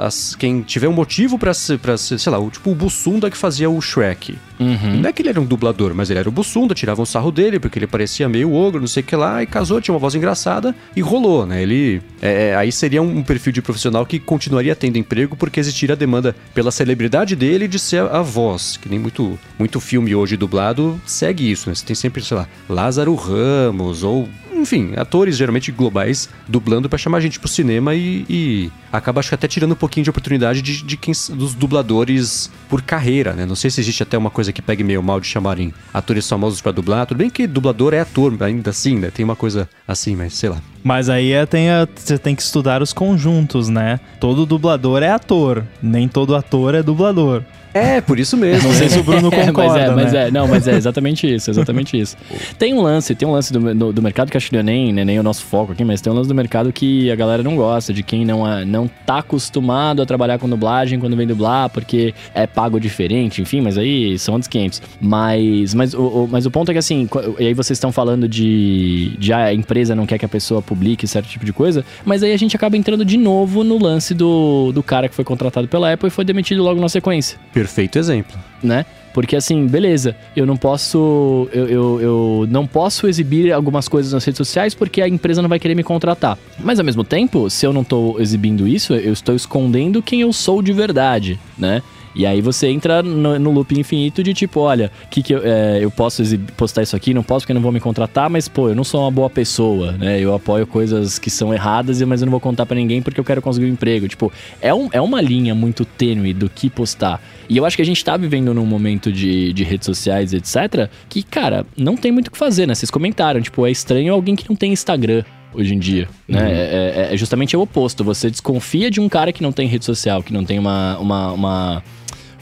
as quem tiver um motivo para ser, sei lá, o, tipo o Bussunda que fazia o Shrek. Uhum. Não é que ele era um dublador, mas ele era o Bussunda, tiravam um sarro dele, porque ele parecia meio ogro, não sei o que lá, e casou, tinha uma voz engraçada e rolou, né? Ele. É, é aí seria um perfil de profissional que continuaria tendo emprego, porque existiria a demanda pela celebridade dele de ser a, a voz, que nem muito, muito filme hoje dublado segue isso, né? Você tem sempre, sei lá, Lázaro Ramos ou enfim, atores geralmente globais dublando para chamar a gente pro cinema e, e, acaba acho que até tirando um pouquinho de oportunidade de, de quem, dos dubladores por carreira, né? Não sei se existe até uma coisa que pegue meio mal de chamarem atores famosos para dublar. Tudo bem que dublador é ator ainda assim, né? Tem uma coisa assim, mas sei lá. Mas aí é, tem a, você tem que estudar os conjuntos, né? Todo dublador é ator, nem todo ator é dublador. É, por isso mesmo. Não sei se o Bruno concorda, é, mas é, mas né? é, não, mas é exatamente isso, exatamente isso. Tem um lance, tem um lance do, do, do mercado que acho que não é nem, né, nem o nosso foco aqui, mas tem um lance do mercado que a galera não gosta, de quem não, é, não tá acostumado a trabalhar com dublagem quando vem dublar, porque é pago diferente, enfim, mas aí são outros 500. Mas, mas, o, o, mas o ponto é que assim, e aí vocês estão falando de, de ah, a empresa não quer que a pessoa publique certo tipo de coisa, mas aí a gente acaba entrando de novo no lance do, do cara que foi contratado pela Apple e foi demitido logo na sequência. Perfeito exemplo. Né? Porque assim, beleza, eu não posso. Eu, eu, eu, não posso exibir algumas coisas nas redes sociais porque a empresa não vai querer me contratar. Mas ao mesmo tempo, se eu não estou exibindo isso, eu estou escondendo quem eu sou de verdade, né? E aí você entra no, no loop infinito de tipo, olha, que, que eu, é, eu posso postar isso aqui, não posso porque não vou me contratar, mas pô, eu não sou uma boa pessoa, né? Eu apoio coisas que são erradas, mas eu não vou contar para ninguém porque eu quero conseguir um emprego. Tipo, é, um, é uma linha muito tênue do que postar. E eu acho que a gente tá vivendo num momento de, de redes sociais, etc., que, cara, não tem muito o que fazer, né? Vocês comentaram, tipo, é estranho alguém que não tem Instagram hoje em dia, né? Uhum. É, é, é, justamente o oposto. Você desconfia de um cara que não tem rede social, que não tem uma, uma, uma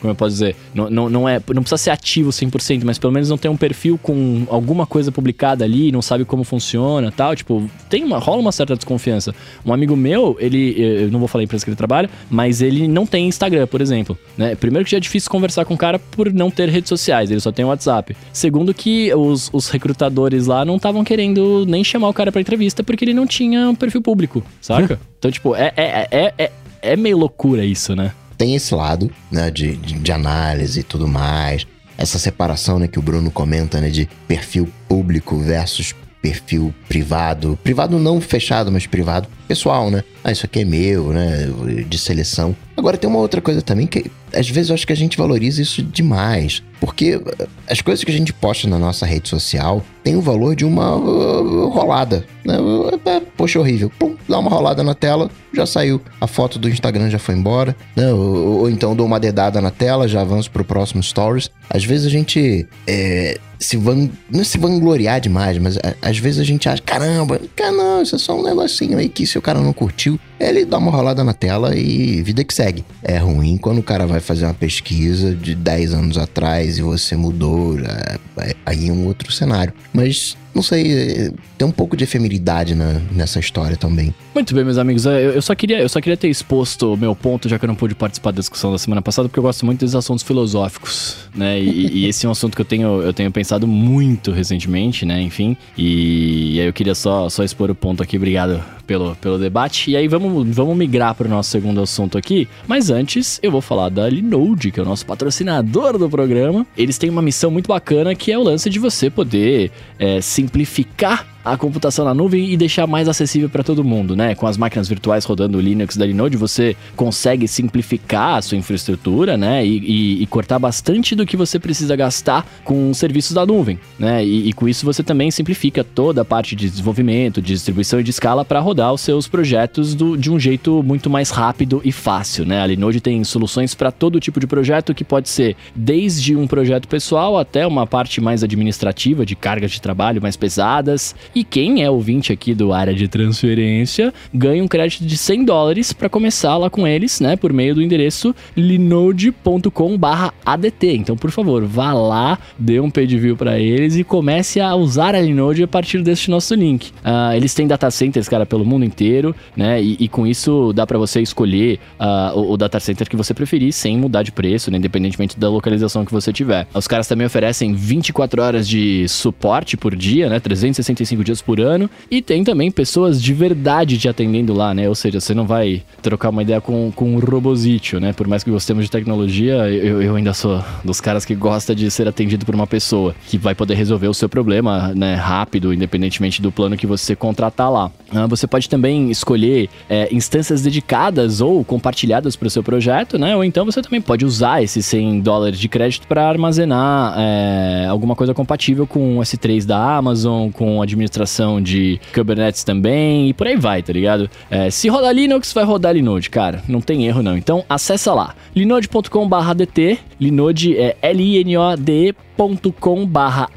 como eu posso dizer, não, não, não, é, não precisa ser ativo 100%, mas pelo menos não tem um perfil com alguma coisa publicada ali, não sabe como funciona tal, tipo, tem uma, rola uma certa desconfiança. Um amigo meu, ele, eu não vou falar a empresa que ele trabalha, mas ele não tem Instagram, por exemplo, né? Primeiro que já é difícil conversar com o cara por não ter redes sociais, ele só tem WhatsApp. Segundo que os, os recrutadores lá não estavam querendo nem chamar o cara para entrevista porque ele não tinha um perfil público, saca? então, tipo, é, é, é, é, é meio loucura isso, né? Tem esse lado, né, de, de, de análise e tudo mais. Essa separação, né, que o Bruno comenta, né, de perfil público versus perfil privado. Privado não fechado, mas privado pessoal, né? Ah, isso aqui é meu, né? De seleção. Agora tem uma outra coisa também que às vezes eu acho que a gente valoriza isso demais. Porque as coisas que a gente posta na nossa rede social tem o valor de uma uh, rolada. Né? Uh, poxa, horrível. Pum, dá uma rolada na tela, já saiu. A foto do Instagram já foi embora. Né? Ou, ou, então dou uma dedada na tela, já avanço pro próximo Stories. Às vezes a gente é, se van, não é se vangloriar demais, mas às vezes a gente acha, caramba, cara, não, isso é só um negocinho aí que se o cara não curtiu, ele dá uma rolada na tela e vida que segue. É ruim quando o cara vai fazer uma pesquisa de 10 anos atrás e você mudou, já, é, aí é um outro cenário. Mas não sei, é, tem um pouco de efemeridade na, nessa história também. Muito bem, meus amigos. Eu, eu, só queria, eu só queria ter exposto o meu ponto, já que eu não pude participar da discussão da semana passada, porque eu gosto muito desses assuntos filosóficos, né? E, e esse é um assunto que eu tenho, eu tenho pensado muito recentemente, né? Enfim. E, e aí eu queria só, só expor o ponto aqui. Obrigado pelo, pelo debate. E aí vamos, vamos migrar para o nosso segundo assunto aqui. Mas antes, eu vou falar da Linode, que é o nosso patrocinador do programa. Eles têm uma missão muito bacana que é o lance de você poder é, simplificar a computação na nuvem e deixar mais acessível para todo mundo, né? Com as máquinas virtuais rodando o Linux da Linode, você consegue simplificar a sua infraestrutura, né? E, e, e cortar bastante do que você precisa gastar com serviços da nuvem, né? E, e, com isso você também simplifica toda a parte de desenvolvimento, de distribuição e de escala para rodar os seus projetos do, de um jeito muito mais rápido e fácil, né? A Linode tem soluções para todo tipo de projeto que pode ser desde um projeto pessoal até uma parte mais administrativa de cargas de trabalho mais pesadas e quem é ouvinte aqui do área de transferência ganha um crédito de 100 dólares para começar lá com eles, né? Por meio do endereço linode.com/adt. Então, por favor, vá lá, dê um pay view para eles e comece a usar a Linode a partir deste nosso link. Uh, eles têm data centers, cara, pelo mundo inteiro, né? E, e com isso dá para você escolher uh, o, o, data center que você preferir sem mudar de preço, né? independentemente da localização que você tiver. Os caras também oferecem 24 horas de suporte por dia, né? 365 dias por ano. E tem também pessoas de verdade te atendendo lá, né? Ou seja, você não vai trocar uma ideia com, com um robozítio, né? Por mais que gostemos de tecnologia, eu, eu ainda sou dos caras que gosta de ser atendido por uma pessoa que vai poder resolver o seu problema, né? Rápido, independentemente do plano que você contratar lá. Ah, você pode também escolher é, instâncias dedicadas ou compartilhadas para o seu projeto, né? Ou então você também pode usar esses 100 dólares de crédito para armazenar é, alguma coisa compatível com o S3 da Amazon, com administração administração de Kubernetes também e por aí vai, tá ligado? É, se rodar Linux, vai rodar Linode, cara. Não tem erro não. Então acessa lá, linode.com/dt. Linode é L-I-N-O-D-E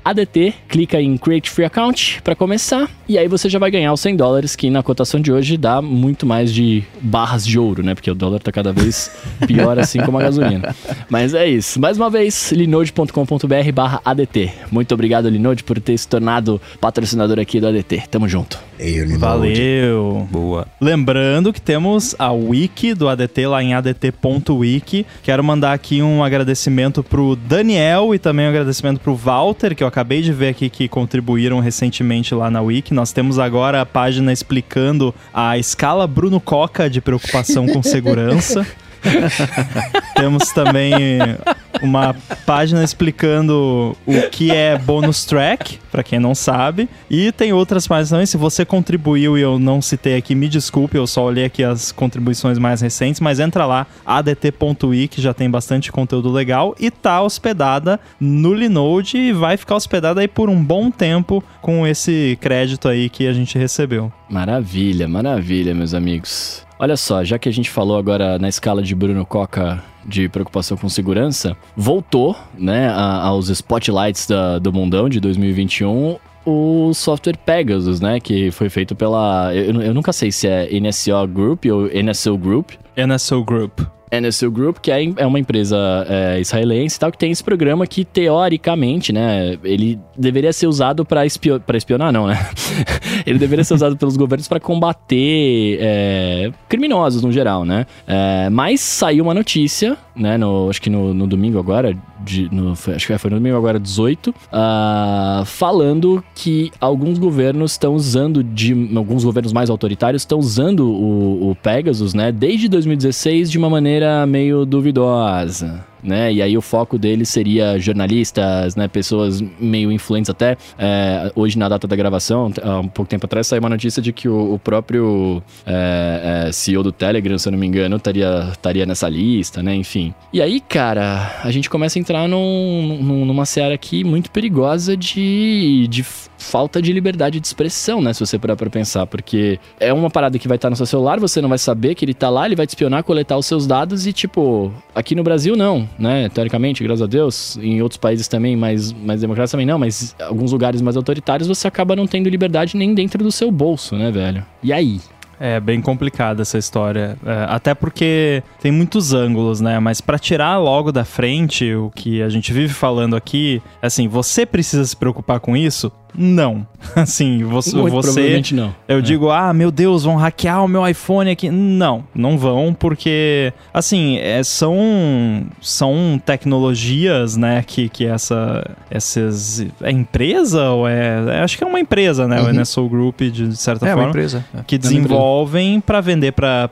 adt clica em Create Free Account para começar, e aí você já vai ganhar os 100 dólares, que na cotação de hoje dá muito mais de barras de ouro, né? Porque o dólar tá cada vez pior, assim como a gasolina. Mas é isso. Mais uma vez, linode.com.br barra ADT. Muito obrigado, Linode, por ter se tornado patrocinador aqui do ADT. Tamo junto. Valeu. Boa. Lembrando que temos a wiki do ADT lá em adt.wiki. Quero mandar aqui um agradecimento pro Daniel e também um agradecimento pro Walter, que eu acabei de ver aqui que contribuíram recentemente lá na wiki. Nós temos agora a página explicando a escala Bruno Coca de preocupação com segurança. Temos também uma página explicando o que é bonus track, para quem não sabe. E tem outras páginas. Se você contribuiu e eu não citei aqui, me desculpe, eu só olhei aqui as contribuições mais recentes, mas entra lá, adt.i, que já tem bastante conteúdo legal e tá hospedada no Linode e vai ficar hospedada aí por um bom tempo com esse crédito aí que a gente recebeu. Maravilha, maravilha, meus amigos. Olha só, já que a gente falou agora na escala de Bruno Coca de preocupação com segurança, voltou, né, a, aos spotlights da, do mundão de 2021 o software Pegasus, né, que foi feito pela, eu, eu nunca sei se é NSO Group ou NSO Group. NSO Group. NSO Group, que é, é uma empresa é, israelense e tal, que tem esse programa que, teoricamente, né, ele deveria ser usado para espio espionar, não, né? ele deveria ser usado pelos governos para combater é, criminosos no geral, né? É, mas saiu uma notícia, né, no, acho que no, no domingo agora, de, no, acho que foi no domingo agora 18, uh, falando que alguns governos estão usando, de, alguns governos mais autoritários estão usando o, o Pegasus, né, desde 2016 de uma maneira meio duvidosa né? E aí o foco deles seria jornalistas, né? Pessoas meio influentes até. É, hoje, na data da gravação, há um pouco tempo atrás, saiu uma notícia de que o, o próprio é, é, CEO do Telegram, se eu não me engano, estaria, estaria nessa lista, né? Enfim. E aí, cara, a gente começa a entrar num, num, numa seara aqui muito perigosa de, de falta de liberdade de expressão, né? Se você parar pra pensar, porque é uma parada que vai estar no seu celular, você não vai saber que ele tá lá, ele vai te espionar, coletar os seus dados e, tipo, aqui no Brasil não, né? Teoricamente, graças a Deus, em outros países também mais, mais democráticos também não, mas alguns lugares mais autoritários você acaba não tendo liberdade nem dentro do seu bolso, né, velho? E aí? É bem complicada essa história. É, até porque tem muitos ângulos, né? Mas para tirar logo da frente o que a gente vive falando aqui, assim, você precisa se preocupar com isso? Não. Assim, você. Muito você não. Eu É. digo, ah, meu Deus, vão hackear o meu iPhone aqui. Não, não vão, porque, assim, é, são, são tecnologias, né, que, que essa. Essas. É empresa ou é. é, acho que é uma empresa, né? O Uhum. NSO Group, de certa É uma forma empresa. que desenvolvem para vender para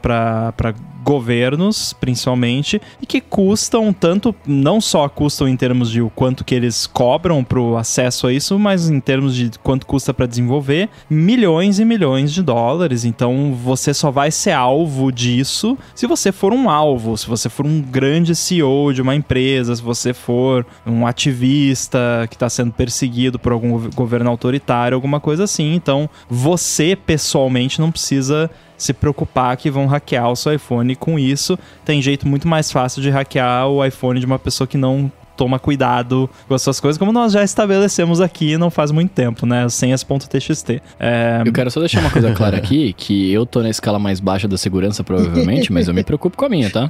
governos, principalmente, e que custam tanto, não só custam em termos de o quanto que eles cobram pro acesso a isso, mas em termos de quanto custa para desenvolver, milhões e milhões de dólares. Então você só vai ser alvo disso se você for um alvo, se você for um grande CEO de uma empresa, se você for um ativista que está sendo perseguido por algum gov- governo autoritário, alguma coisa assim. Então você pessoalmente não precisa se preocupar que vão hackear o seu iPhone com isso. Tem jeito muito mais fácil de hackear o iPhone de uma pessoa que não toma cuidado com essas coisas, como nós já estabelecemos aqui não faz muito tempo, né? Senhas.txt. É, Eu quero só deixar uma coisa clara aqui, que eu tô na escala mais baixa da segurança, provavelmente, mas eu me preocupo com a minha, tá?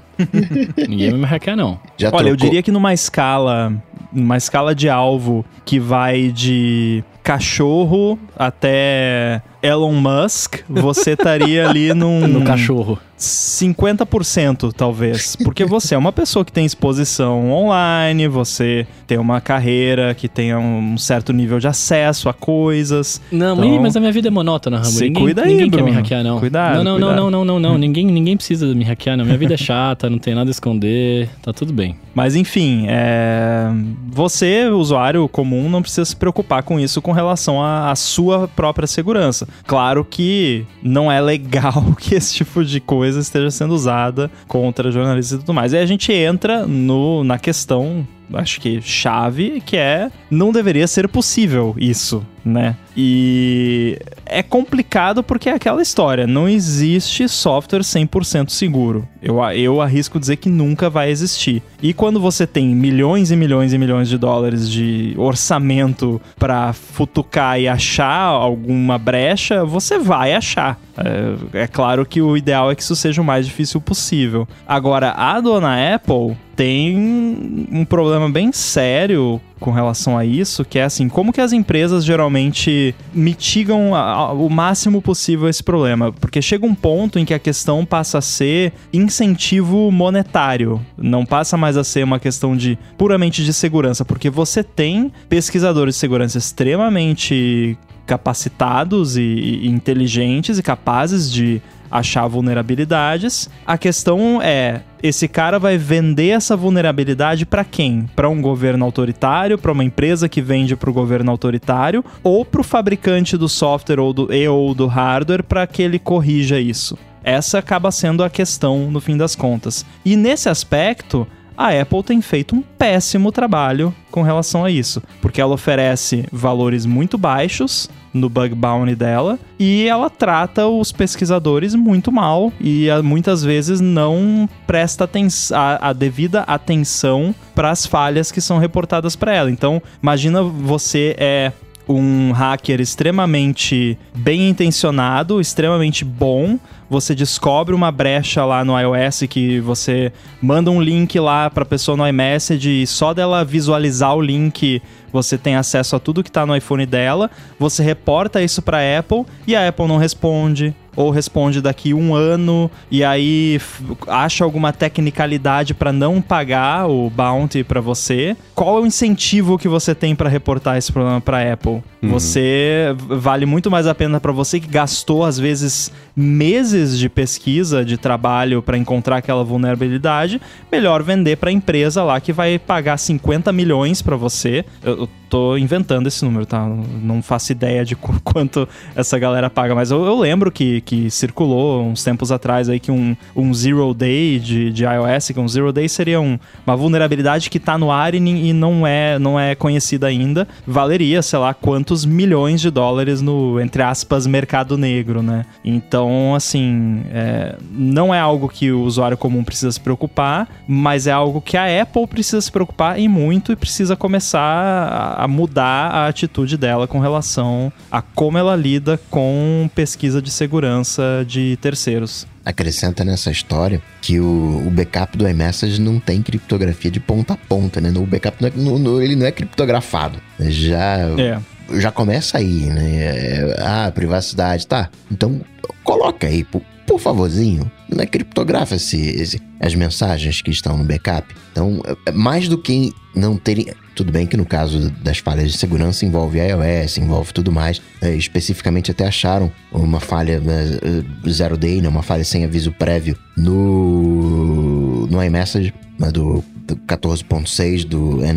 Ninguém vai me hackear, não. Já Olha, eu trocou- diria que numa escala, numa escala de alvo que vai de cachorro até Elon Musk, você estaria ali num No cachorro. 50% talvez, porque você é uma pessoa que tem exposição online, você tem uma carreira que tenha um certo nível de acesso a coisas. Não, Então, mas a minha vida é monótona, Rambo. ninguém, cuida aí, ninguém quer me Bruno. hackear, não. Cuidado, Não, não, cuidado. não, não, não, não, não. ninguém, ninguém precisa me hackear, não. Minha vida é chata, não tem nada a esconder, tá tudo bem. Mas enfim, é... você, usuário comum, não precisa se preocupar com isso com relação à sua própria segurança. Claro que não é legal que esse tipo de coisa esteja sendo usada contra jornalistas e tudo mais. E a gente entra no, na questão acho que chave, que é não deveria ser possível isso, né? E é complicado porque é aquela história, não existe software 100% seguro. Eu, eu arrisco dizer que nunca vai existir. E quando você tem milhões e milhões e milhões de dólares de orçamento para futucar e achar alguma brecha, você vai achar. É, é claro que o ideal é que isso seja o mais difícil possível. Agora, a dona Apple tem um problema bem sério com relação a isso, que é assim, como que as empresas geralmente mitigam a- a- o máximo possível esse problema? Porque chega um ponto em que a questão passa a ser incentivo monetário, não passa mais a ser uma questão de puramente de segurança, porque você tem pesquisadores de segurança extremamente capacitados e, e inteligentes e capazes de achar vulnerabilidades. A questão é, esse cara vai vender essa vulnerabilidade para quem? Para um governo autoritário, para uma empresa que vende para o governo autoritário ou para o fabricante do software ou do, e ou do hardware para que ele corrija isso. Essa acaba sendo a questão no fim das contas. E nesse aspecto, a Apple tem feito um péssimo trabalho com relação a isso, porque ela oferece valores muito baixos no bug bounty dela e ela trata os pesquisadores muito mal e ah, muitas vezes não presta a, a devida atenção para as falhas que são reportadas para ela. Então, imagina você é um hacker extremamente bem intencionado, extremamente bom, você descobre uma brecha lá no iOS que você manda um link lá para a pessoa no iMessage e só dela visualizar o link você tem acesso a tudo que está no iPhone dela, você reporta isso para a Apple e a Apple não responde, ou responde daqui um ano e aí acha alguma tecnicalidade para não pagar o bounty para você, qual é o incentivo que você tem para reportar esse problema para Apple? Uhum. Você vale muito mais a pena para você que gastou às vezes meses de pesquisa, de trabalho para encontrar aquela vulnerabilidade, melhor vender para a empresa lá que vai pagar 50 milhões para você. Eu tô inventando esse número, tá? Não faço ideia de quanto essa galera paga, mas eu, eu lembro que, que circulou uns tempos atrás aí que um, um Zero Day de, de iOS, que um Zero Day seria um, uma vulnerabilidade que tá no ar e, e não, é, não é conhecida ainda, valeria, sei lá, quantos milhões de dólares no, entre aspas, mercado negro, né? Então, assim, é, não é algo que o usuário comum precisa se preocupar, mas é algo que a Apple precisa se preocupar e muito e precisa começar a mudar a atitude dela com relação a como ela lida com pesquisa de segurança de terceiros acrescenta nessa história que o, o, backup do iMessage não tem criptografia de ponta a ponta, né? O backup não é, no, no, ele não é criptografado. Já, é. já começa aí, né? É, ah, privacidade, tá. Então, coloca aí, por, por favorzinho. Não é criptografa esse, esse, as mensagens que estão no backup. Então, é, mais do que não terem tudo bem que no caso das falhas de segurança envolve iOS, envolve tudo mais. É, especificamente até acharam uma falha uh, zero day, né, uma falha sem aviso prévio no, no iMessage né, do 14.6 do, é,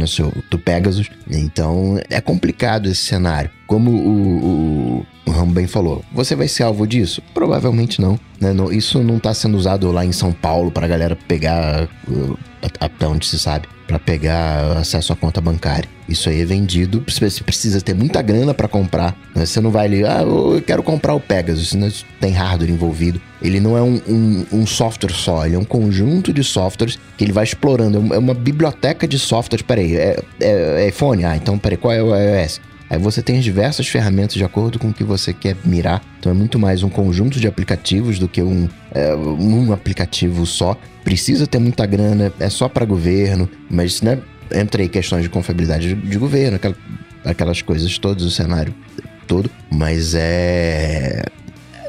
do Pegasus. Então é complicado esse cenário. Como o, o, o bem falou, você vai ser alvo disso? Provavelmente não. Né? isso não está sendo usado lá em São Paulo para a galera pegar, uh, até onde se sabe, para pegar acesso à conta bancária. Isso aí é vendido, você precisa ter muita grana para comprar. Né? Você não vai ali, ah, eu quero comprar o Pegasus, né? tem hardware envolvido. Ele não é um, um, um, software só, ele é um conjunto de softwares que ele vai explorando. É uma biblioteca de softwares. Peraí, é, é, é iPhone? Ah, então peraí, qual é o iOS? Aí você tem as diversas ferramentas de acordo com o que você quer mirar. Então é muito mais um conjunto de aplicativos do que um, é, um aplicativo só. Precisa ter muita grana, é só para governo, mas né, entra aí questões de confiabilidade de, de governo, aquelas, aquelas coisas todas, o cenário todo. Mas é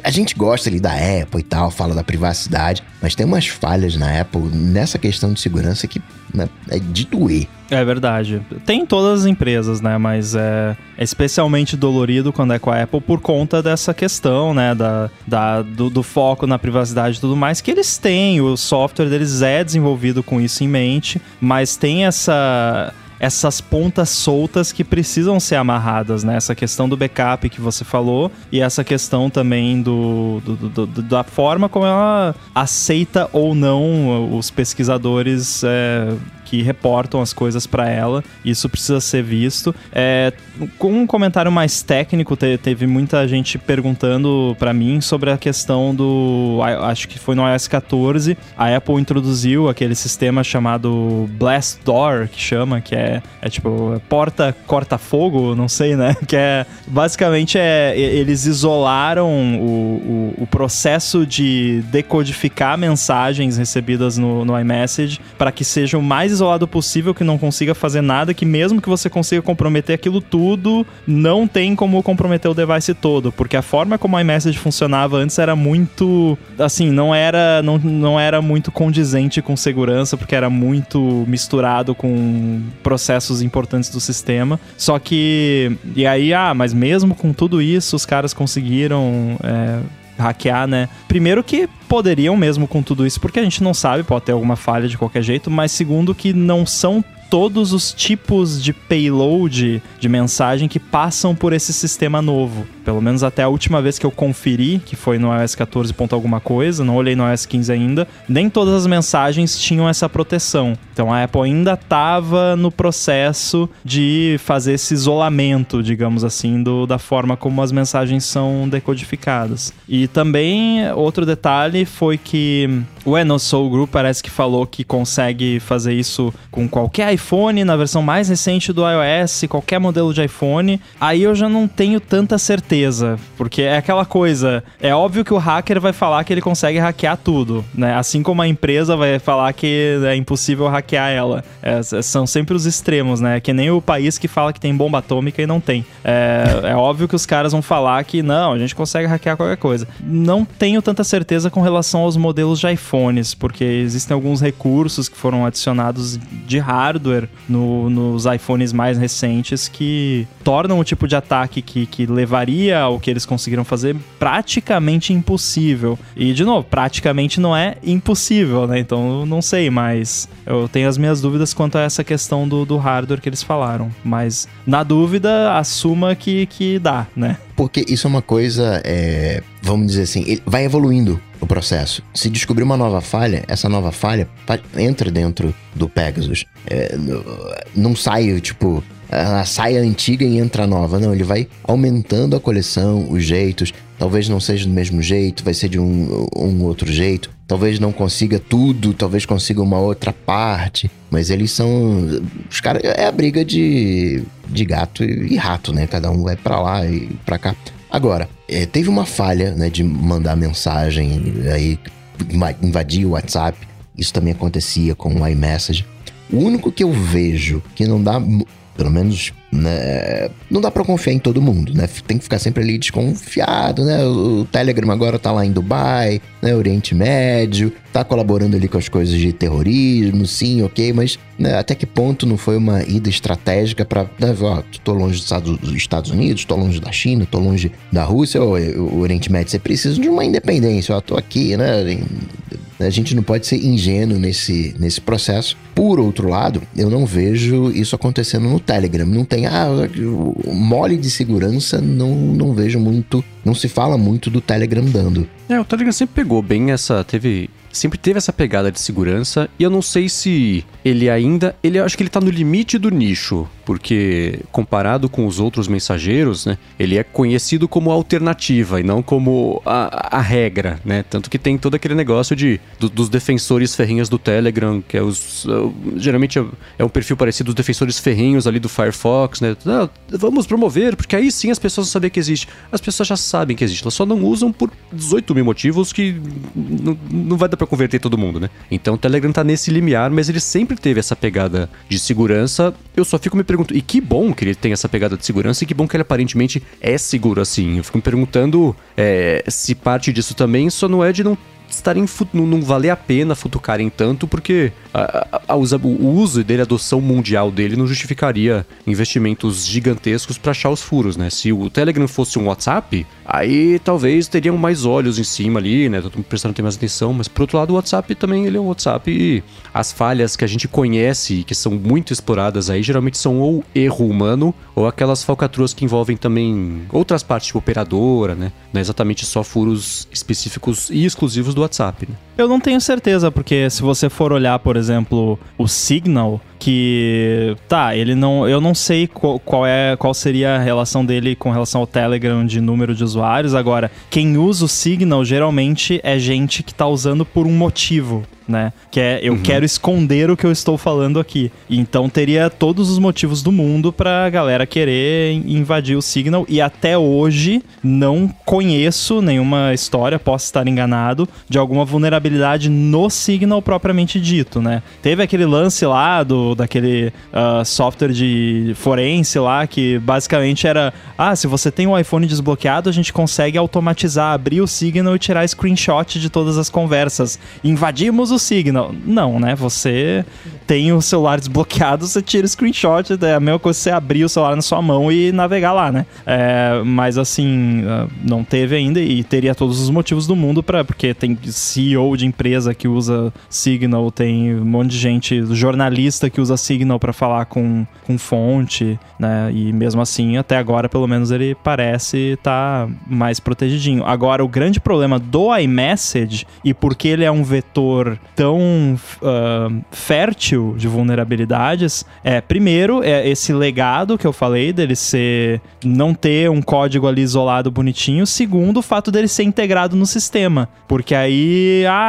a gente gosta ali da Apple e tal, fala da privacidade, mas tem umas falhas na Apple nessa questão de segurança que né, é de doer. É verdade. Tem em todas as empresas, né? Mas é, é, especialmente dolorido quando é com a Apple por conta dessa questão, né? Da, da, do, do, foco na privacidade e tudo mais, que eles têm. O software deles é desenvolvido com isso em mente, mas tem essa essas pontas soltas que precisam ser amarradas, né? Essa questão do backup que você falou e essa questão também do, do, do, do da forma como ela aceita ou não os pesquisadores é, que reportam as coisas para ela. Isso precisa ser visto. É, com um comentário mais técnico, te, teve muita gente perguntando para mim sobre a questão do. Acho que foi no iOS 14. A Apple introduziu aquele sistema chamado Blast Door, que chama, que é, é tipo porta corta-fogo, não sei, né? Que é basicamente é eles isolaram o, o, o processo de decodificar mensagens recebidas no, no iMessage para que sejam mais isolado possível, que não consiga fazer nada, que mesmo que você consiga comprometer aquilo tudo, não tem como comprometer o device todo, porque a forma como a iMessage funcionava antes era muito, assim, não era não, não era muito condizente com segurança, porque era muito misturado com processos importantes do sistema. Só que e aí, ah, mas mesmo com tudo isso, os caras conseguiram é, hackear, né? Primeiro que poderiam mesmo com tudo isso, porque a gente não sabe, pode ter alguma falha de qualquer jeito, mas segundo que não são todos os tipos de payload de mensagem que passam por esse sistema novo. Pelo menos até a última vez que eu conferi, que foi no iOS 14. alguma coisa, não olhei no iOS 15 ainda, nem todas as mensagens tinham essa proteção. Então a Apple ainda estava no processo de fazer esse isolamento, digamos assim, do, da forma como as mensagens são decodificadas. E também outro detalhe foi que o Enosoul Group parece que falou que consegue fazer isso com qualquer iPhone, na versão mais recente do iOS, qualquer modelo de iPhone. Aí eu já não tenho tanta certeza, porque é aquela coisa, é óbvio que o hacker vai falar que ele consegue hackear tudo, né? Assim como a empresa vai falar que é impossível hackear ela. É, são sempre os extremos, né? Que nem o país que fala que tem bomba atômica e não tem. É, é óbvio que os caras vão falar que não, a gente consegue hackear qualquer coisa. Não tenho tanta certeza com relação aos modelos de iPhones, porque existem alguns recursos que foram adicionados de hardware hardware no, nos iPhones mais recentes que tornam o tipo de ataque que, que levaria ao que eles conseguiram fazer praticamente impossível. E, de novo, praticamente não é impossível, né? Então, não sei, mas eu tenho as minhas dúvidas quanto a essa questão do, do hardware que eles falaram. Mas, na dúvida, assuma que, que dá, né? Porque isso é uma coisa, é, vamos dizer assim, vai evoluindo o processo. Se descobrir uma nova falha, essa nova falha entra dentro do Pegasus. É, não sai, tipo, a saia antiga e entra nova. Não, ele vai aumentando a coleção, os jeitos. Talvez não seja do mesmo jeito, vai ser de um, um outro jeito. Talvez não consiga tudo, talvez consiga uma outra parte. Mas eles são. Os caras. É a briga de, de gato e rato, né? Cada um vai para lá e para cá. Agora, é, teve uma falha, né, de mandar mensagem, aí invadir o WhatsApp. Isso também acontecia com o iMessage. O único que eu vejo que não dá pelo menos, né, não dá para confiar em todo mundo, né? Tem que ficar sempre ali desconfiado, né? O, Telegram agora tá lá em Dubai, né? Oriente Médio, tá colaborando ali com as coisas de terrorismo, sim, ok, mas né, até que ponto não foi uma ida estratégica para, né, ó, tô longe dos Estados Unidos, tô longe da China, tô longe da Rússia, o Oriente Médio, você precisa de uma independência, ó, tô aqui, né? A gente não pode ser ingênuo nesse, nesse processo. Por outro lado, eu não vejo isso acontecendo no Telegram. Não tem, ah, mole de segurança, não, não vejo muito, não se fala muito do Telegram dando. É, o Telegram sempre pegou bem essa. Teve sempre teve essa pegada de segurança e eu não sei se ele ainda, ele acho que ele tá no limite do nicho, porque comparado com os outros mensageiros, né, ele é conhecido como alternativa e não como a, a regra, né? Tanto que tem todo aquele negócio de do, dos defensores ferrinhos do Telegram, que é os uh, geralmente é, é, um perfil parecido dos defensores ferrinhos ali do Firefox, né? Ah, vamos promover, porque aí sim as pessoas vão saber que existe. As pessoas já sabem que existe, elas só não usam por 18 mil motivos que não vai dar para converter todo mundo, né? Então o Telegram tá nesse limiar, mas ele sempre teve essa pegada de segurança. Eu só fico me perguntando, e que bom que ele tem essa pegada de segurança e que bom que ele aparentemente é seguro assim. Eu fico me perguntando é, se parte disso também só não é de não estarem não, valer a pena futucarem tanto, porque a, a, a o uso dele, a adoção mundial dele, não justificaria investimentos gigantescos para achar os furos, né? Se o Telegram fosse um WhatsApp, aí talvez teriam mais olhos em cima ali, né? Todo mundo prestando ter mais atenção, mas por outro lado, o WhatsApp também ele é um WhatsApp e as falhas que a gente conhece, que são muito exploradas aí, geralmente são ou erro humano ou aquelas falcatruas que envolvem também outras partes, tipo operadora, né? Não é exatamente só furos específicos e exclusivos do WhatsApp, né? Eu não tenho certeza, porque se você for olhar, por exemplo, o Signal, que tá, ele não, eu não sei qual, qual, é, qual seria a relação dele com relação ao Telegram de número de usuários. Agora, quem usa o Signal geralmente é gente que tá usando por um motivo né? Que é eu uhum. quero esconder o que eu estou falando aqui. Então teria todos os motivos do mundo pra galera querer invadir o Signal e até hoje não conheço nenhuma história, posso estar enganado, de alguma vulnerabilidade no Signal propriamente dito, né? Teve aquele lance lá do daquele uh, software de forense lá que basicamente era, ah, se você tem um iPhone desbloqueado, a gente consegue automatizar, abrir o Signal e tirar screenshot de todas as conversas. Invadimos o Signal. Não, né? Você tem o celular desbloqueado, você tira o screenshot, é a mesma coisa que você abrir o celular na sua mão e navegar lá, né? É, mas assim, ah, não teve ainda e teria todos os motivos do mundo para porque tem CEO de empresa que usa Signal, tem um monte de gente, jornalista que usa Signal para falar com, com fonte, né? E mesmo assim, até agora, pelo menos, ele parece estar tá mais protegidinho. Agora, o grande problema do iMessage e porque ele é um vetor tão uh, fértil de vulnerabilidades é, primeiro, é esse legado que eu falei dele ser não ter um código ali isolado bonitinho. Segundo, o fato dele ser integrado no sistema, porque aí, ah,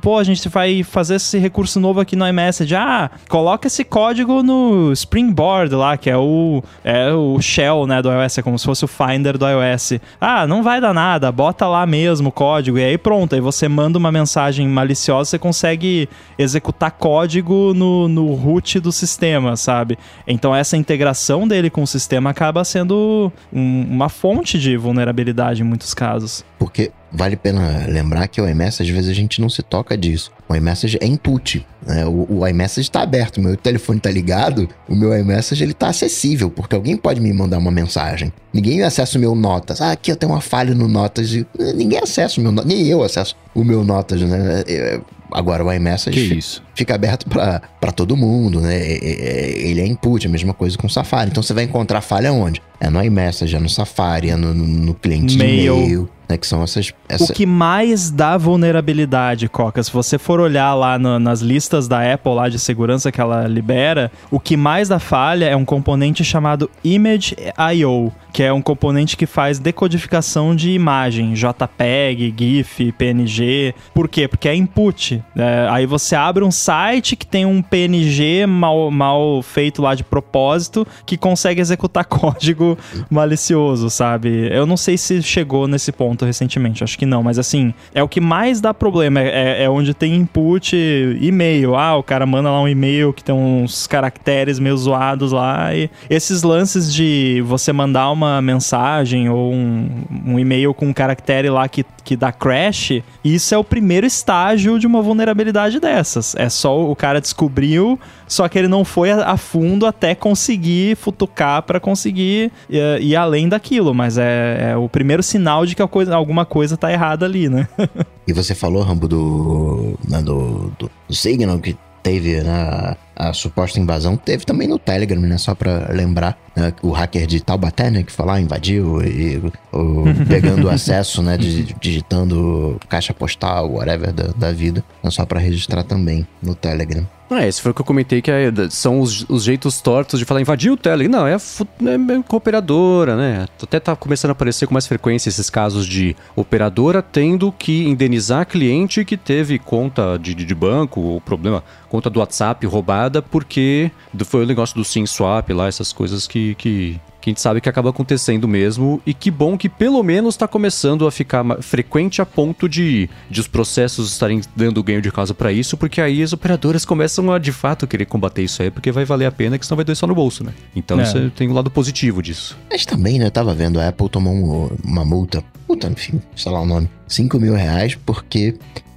pô, a gente vai fazer esse recurso novo aqui no iMessage. Ah, coloca esse código no Springboard lá, que é o, é o shell, né, do iOS, é como se fosse o Finder do iOS. Ah, não vai dar nada, bota lá mesmo o código e aí pronto, aí você manda uma mensagem maliciosa, você consegue executar código no, no root do sistema, sabe? Então essa integração dele com o sistema acaba sendo um, uma fonte de vulnerabilidade em muitos casos. Porque vale a pena lembrar que o iMessage, às vezes a gente não se toca disso. O iMessage é input, né? O, o iMessage está aberto, o meu telefone está ligado, o meu iMessage ele está acessível, porque alguém pode me mandar uma mensagem. Ninguém acessa o meu Notas. Ah, aqui eu tenho uma falha no Notas. Ninguém acessa o meu Notas, nem eu acesso o meu Notas, né? É, agora o iMessage fica aberto para todo mundo, né? É, é, ele é input, a mesma coisa com o Safari. Então você vai encontrar falha onde? É no iMessage, é no Safari, é no, no cliente Mail. de e-mail né? Que são essas, essa... O que mais dá vulnerabilidade, Coca, se você for olhar lá no, nas listas da Apple lá de segurança que ela libera, o que mais dá falha é um componente chamado Image I.O., que é um componente que faz decodificação de imagem, JPEG, GIF, PNG. Por quê? Porque é input. É, aí você abre um site que tem um PNG mal, mal feito lá de propósito que consegue executar código malicioso, sabe? Eu não sei se chegou nesse ponto recentemente, acho que não, mas assim, é o que mais dá problema, é, é onde tem input e-mail. Ah, o cara manda lá um e-mail que tem uns caracteres meio zoados lá, e esses lances de você mandar uma mensagem ou um, um e-mail com um caractere lá que, que dá crash, isso é o primeiro estágio de uma vulnerabilidade dessas. É só o cara descobriu, só que ele não foi a, a fundo até conseguir futucar para conseguir ir, ir, além daquilo, mas é, é o primeiro sinal de que coisa alguma coisa tá errada ali, né? e você falou, Rambo, do, né, do, do, do Signal, que teve né, a suposta invasão, teve também no Telegram, né? Só pra lembrar, né, o hacker de Taubaté, né? Que foi lá, invadiu e o, pegando acesso, né? digitando caixa postal, whatever da, da vida. Né, só pra registrar também no Telegram. É, esse foi o que eu comentei, que é, são os, os, jeitos tortos de falar invadir o Telegram. Não, é, é, cooperadora, né? Até tá começando a aparecer com mais frequência esses casos de operadora tendo que indenizar cliente que teve conta de, de banco, ou problema, conta do WhatsApp roubada, porque foi o negócio do SIM swap lá, essas coisas que, que que a gente sabe que acaba acontecendo mesmo, e que bom que pelo menos está começando a ficar frequente a ponto de, de os processos estarem dando ganho de causa para isso, porque aí as operadoras começam a de fato querer combater isso aí, porque vai valer a pena, que senão vai doer só no bolso, né? Então é. isso tem um lado positivo disso. Mas também, né, tava vendo, a Apple tomou um, uma multa, multa, enfim, sei lá o nome, 5 mil reais, porque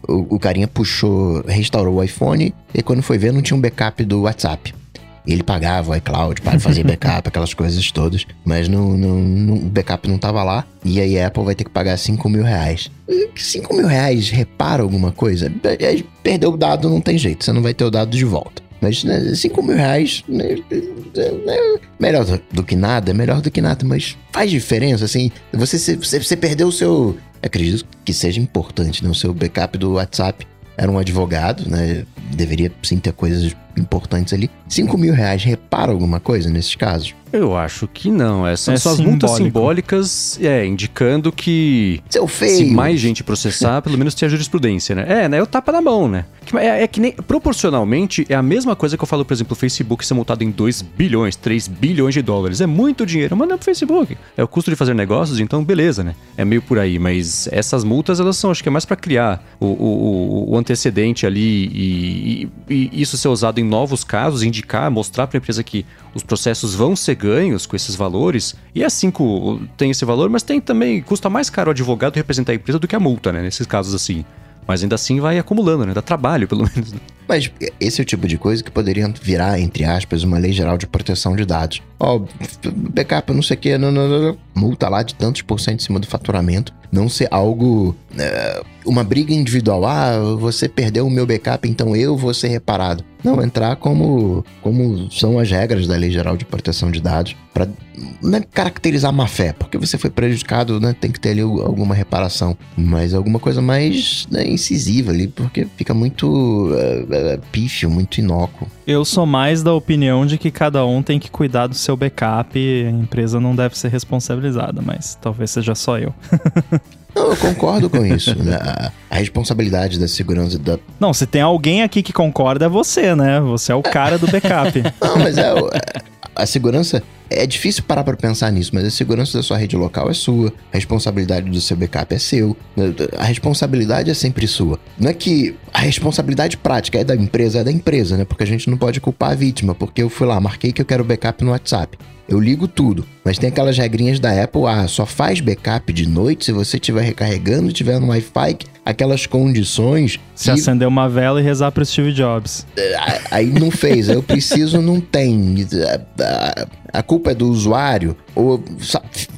o, o carinha puxou, restaurou o iPhone, e quando foi ver não tinha um backup do WhatsApp. Ele pagava o iCloud para fazer backup, aquelas coisas todas. Mas no, no, o backup não tava lá. E aí a Apple vai ter que pagar 5 mil reais. 5 mil reais repara alguma coisa? Perdeu o dado, não tem jeito. Você não vai ter o dado de volta. Mas né, 5 mil reais, né, né, melhor do, do, que nada, melhor do que nada, mas faz diferença, assim. Você, você, você perdeu o seu. Acredito que seja importante, né? O seu backup do WhatsApp era um advogado, né? Deveria sim ter coisas importantes ali. 5 mil reais repara alguma coisa nesses casos? Eu acho que não. Essas é são as multas simbólicas, é, indicando que Seu feio. se mais gente processar, pelo menos tem a jurisprudência, né? É, né? Eu tapa na mão, né? É, é, que nem, proporcionalmente, é a mesma coisa que eu falo, por exemplo, o Facebook ser multado em 2 bilhões, 3 bilhões de dólares. É muito dinheiro, mas não é pro Facebook. É o custo de fazer negócios, então beleza, né? É meio por aí, mas essas multas, elas são, acho que é mais para criar o, o, o, antecedente ali e, e, e isso ser usado em novos casos, indicar, mostrar para a empresa que os processos vão ser ganhos com esses valores. E a 5 tem esse valor, mas tem também, custa mais caro o advogado representar a empresa do que a multa, né? Nesses casos assim. Mas ainda assim vai acumulando, né? Dá trabalho, pelo menos. Né? Mas esse é o tipo de coisa que poderia virar, entre aspas, uma lei geral de proteção de dados. Ó, oh, backup, não sei o que, não, não, não, multa lá de tantos por cento em cima do faturamento. Não ser algo. É, uma briga individual. Ah, você perdeu o meu backup, então eu vou ser reparado. Não, entrar como, como são as regras da Lei Geral de Proteção de Dados, para não é caracterizar má fé, porque você foi prejudicado, né, tem que ter ali alguma reparação, mas alguma coisa mais né, incisiva ali, porque fica muito uh, pífio, muito inócuo. Eu sou mais da opinião de que cada um tem que cuidar do seu backup a empresa não deve ser responsabilizada, mas talvez seja só eu. Não, eu concordo com isso. Né? A, responsabilidade da segurança da. Não, se tem alguém aqui que concorda, é você, né? Você é o cara do backup. Não, mas é. A segurança. É difícil parar para pensar nisso, mas a segurança da sua rede local é sua, a responsabilidade do seu backup é seu, a responsabilidade é sempre sua. Não é que a responsabilidade prática é da empresa, é da empresa, né? Porque a gente não pode culpar a vítima, porque eu fui lá, marquei que eu quero backup no WhatsApp. Eu ligo tudo. Mas tem aquelas regrinhas da Apple, ah, só faz backup de noite se você estiver recarregando, estiver no Wi-Fi, aquelas condições. Se que... acender uma vela e rezar para Steve Jobs. É, aí não fez, eu preciso, não tem. A culpa é do usuário, ou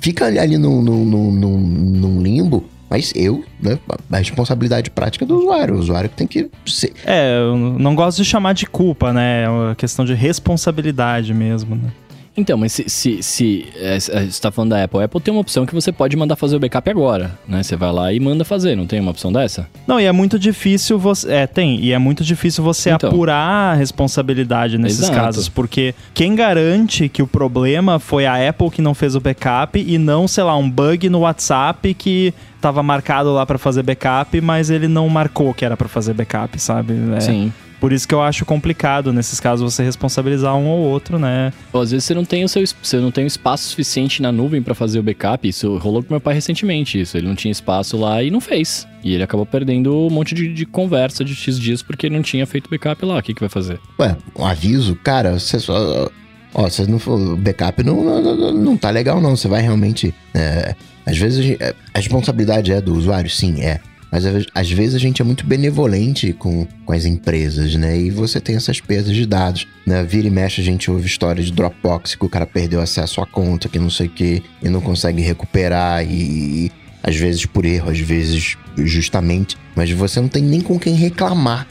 fica ali num, num, num, num limbo. Mas eu, né, a responsabilidade prática é do usuário, o usuário que tem que ser. É, eu não gosto de chamar de culpa, né? É uma questão de responsabilidade mesmo, né? Então, mas se, se, se é, você está falando da Apple, a Apple tem uma opção que você pode mandar fazer o backup agora, né? Você vai lá e manda fazer, não tem uma opção dessa? Não, e é muito difícil você. É, tem, e é muito difícil você então, apurar a responsabilidade nesses exato. casos, porque quem garante que o problema foi a Apple que não fez o backup e não, sei lá, um bug no WhatsApp que estava marcado lá para fazer backup, mas ele não marcou que era para fazer backup, sabe? É, Sim. Por isso que eu acho complicado nesses casos você responsabilizar um ou outro, né? Ou às vezes você não tem o seu você não tem o espaço suficiente na nuvem para fazer o backup. Isso rolou com meu pai recentemente, isso. Ele não tinha espaço lá e não fez. E ele acabou perdendo um monte de, de conversa de X dias porque ele não tinha feito backup lá. O que, que vai fazer? Ué, um aviso, cara, você só. Ó, você não o backup não, não, não, tá legal, não. Você vai realmente. É, às vezes a, a responsabilidade é do usuário, sim, é. Mas às vezes a gente é muito benevolente com, com as empresas, né? E você tem essas perdas de dados, né? Vira e mexe a gente ouve história de Dropbox que o cara perdeu acesso à conta, que não sei o que, e não consegue recuperar e, às vezes por erro, às vezes justamente, mas você não tem nem com quem reclamar.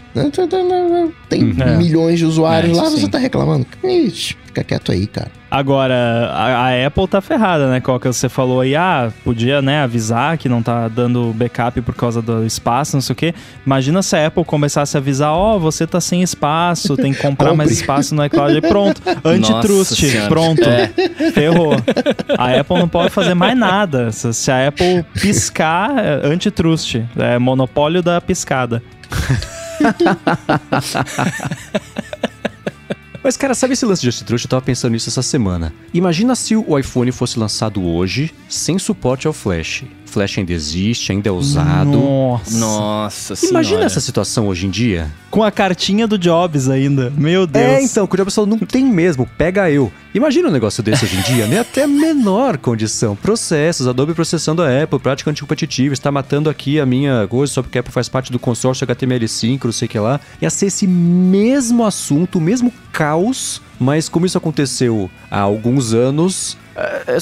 Tem hum. é. milhões de usuários é, lá, sim. você tá reclamando. Ixi, fica quieto aí, cara. Agora, a, a, Apple tá ferrada, né? Qual que você falou aí, ah, podia, né, avisar que não tá dando backup por causa do espaço, não sei o quê. Imagina se a Apple começasse a avisar, ó, oh, você tá sem espaço, tem que comprar mais espaço no iCloud. E pronto, antitrust, pronto, é. ferrou. A Apple não pode fazer mais nada. Se a Apple piscar, é antitrust, é monopólio da piscada. Mas, cara, sabe esse lance de Just Eu tava pensando nisso essa semana. Imagina se o iPhone fosse lançado hoje sem suporte ao Flash. Flash ainda existe, ainda é usado. Nossa. Nossa Imagina senhora. essa situação hoje em dia. Com a cartinha do Jobs ainda. Meu Deus. É, então, o Jobs falou, não tem mesmo, pega eu. Imagina um negócio desse hoje em dia, nem até a menor condição. Processos, Adobe processando a Apple, prática anticompetitiva, está matando aqui a minha coisa só porque a Apple faz parte do consórcio HTML5, não sei o que lá. Ia ser esse mesmo assunto, o mesmo caos, mas como isso aconteceu há alguns anos, é,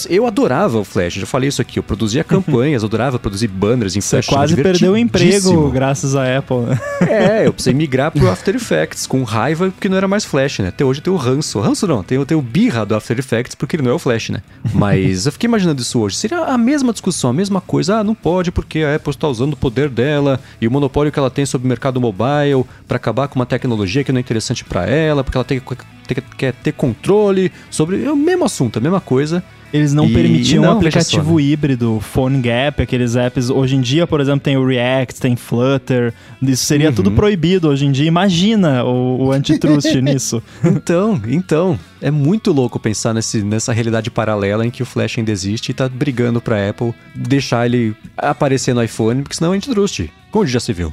eu adorava o Flash, já falei isso aqui. Eu produzia campanhas, adorava produzir banners em Flash. Você quase perdeu o emprego graças à Apple. É, eu precisei migrar pro After Effects com raiva porque não era mais Flash, né? Até hoje tem o ranço. Ranço não, tem, tem o birra do After Effects porque ele não é o Flash, né? Mas eu fiquei imaginando isso hoje. Seria a mesma discussão, a mesma coisa. Ah, não pode porque a Apple está usando o poder dela e o monopólio que ela tem sobre o mercado mobile para acabar com uma tecnologia que não é interessante para ela, porque ela tem, tem, quer ter controle sobre. É o mesmo assunto, a mesma coisa. Eles não e, permitiam um aplicativo né? híbrido, Phone Gap, aqueles apps. Hoje em dia, por exemplo, tem o React, tem Flutter. Isso seria uhum. tudo proibido hoje em dia. Imagina o, o antitrust nisso. Então, então. É muito louco pensar nesse, nessa realidade paralela em que o Flash ainda existe e tá brigando pra Apple deixar ele aparecer no iPhone, porque senão é antitrust. Como já se viu.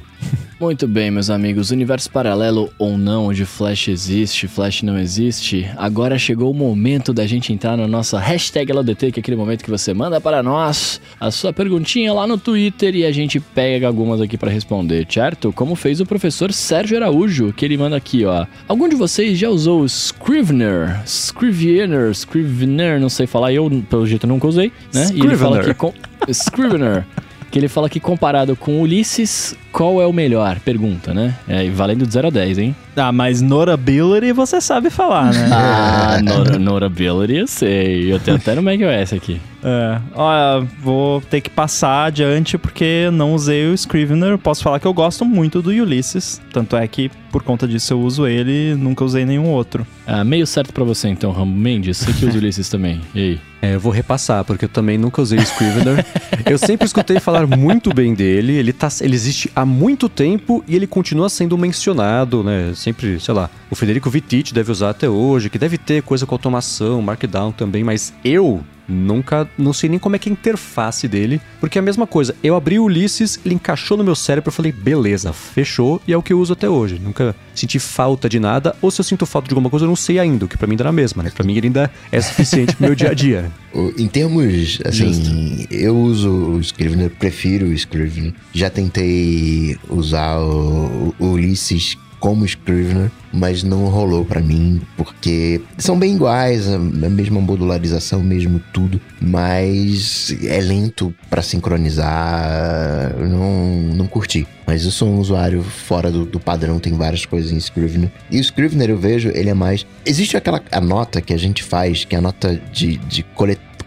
Muito bem, meus amigos. Universo paralelo ou não, onde Flash existe, Flash não existe. Agora chegou o momento da gente entrar na nossa hashtag LODT, que é aquele momento que você manda para nós a sua perguntinha lá no Twitter e a gente pega algumas aqui para responder, certo? Como fez o professor Sérgio Araújo, que ele manda aqui, ó. Algum de vocês já usou o Scrivener? Scrivener, Scrivener, não sei falar, eu pelo jeito nunca usei, né? E ele fala aqui com Scrivener que ele fala que comparado com Ulisses, qual é o melhor? Pergunta, né? É, valendo de 0 a 10, hein? Ah, mas Norability você sabe falar, né? ah, nor Norability eu sei. Eu tenho até no macOS aqui. É, olha, vou ter que passar adiante porque não usei o Scrivener. Posso falar que eu gosto muito do Ulysses. Tanto é que por conta disso eu uso ele nunca usei nenhum outro. Ah, meio certo para você então, Rambo Mendes. Você que usa o Ulysses também. E aí? É, eu vou repassar, porque eu também nunca usei o Scrivener. eu sempre escutei falar muito bem dele. Ele, tá, ele existe há muito tempo e ele continua sendo mencionado, né? Sempre, sei lá, o Federico Vittiti deve usar até hoje, que deve ter coisa com automação, Markdown também, mas eu Nunca, não sei nem como é que é a interface dele, porque é a mesma coisa. Eu abri o Ulisses, ele encaixou no meu cérebro, eu falei, beleza, fechou, e é o que eu uso até hoje. Nunca senti falta de nada, ou se eu sinto falta de alguma coisa, eu não sei ainda, o que para mim dá na mesma, né? Pra mim ele ainda é suficiente pro meu dia a dia. Em termos, assim, Justo. eu uso o Scrivener, prefiro o Scrivener. Já tentei usar o, o Ulisses como Scrivener, mas não rolou para mim, porque são bem iguais, a mesma modularização, mesmo tudo, mas é lento para sincronizar, não, não curti. Mas eu sou um usuário fora do, do, padrão, tem várias coisas em Scrivener. E o Scrivener eu vejo, ele é mais. Existe aquela a nota que a gente faz, que é a nota de, de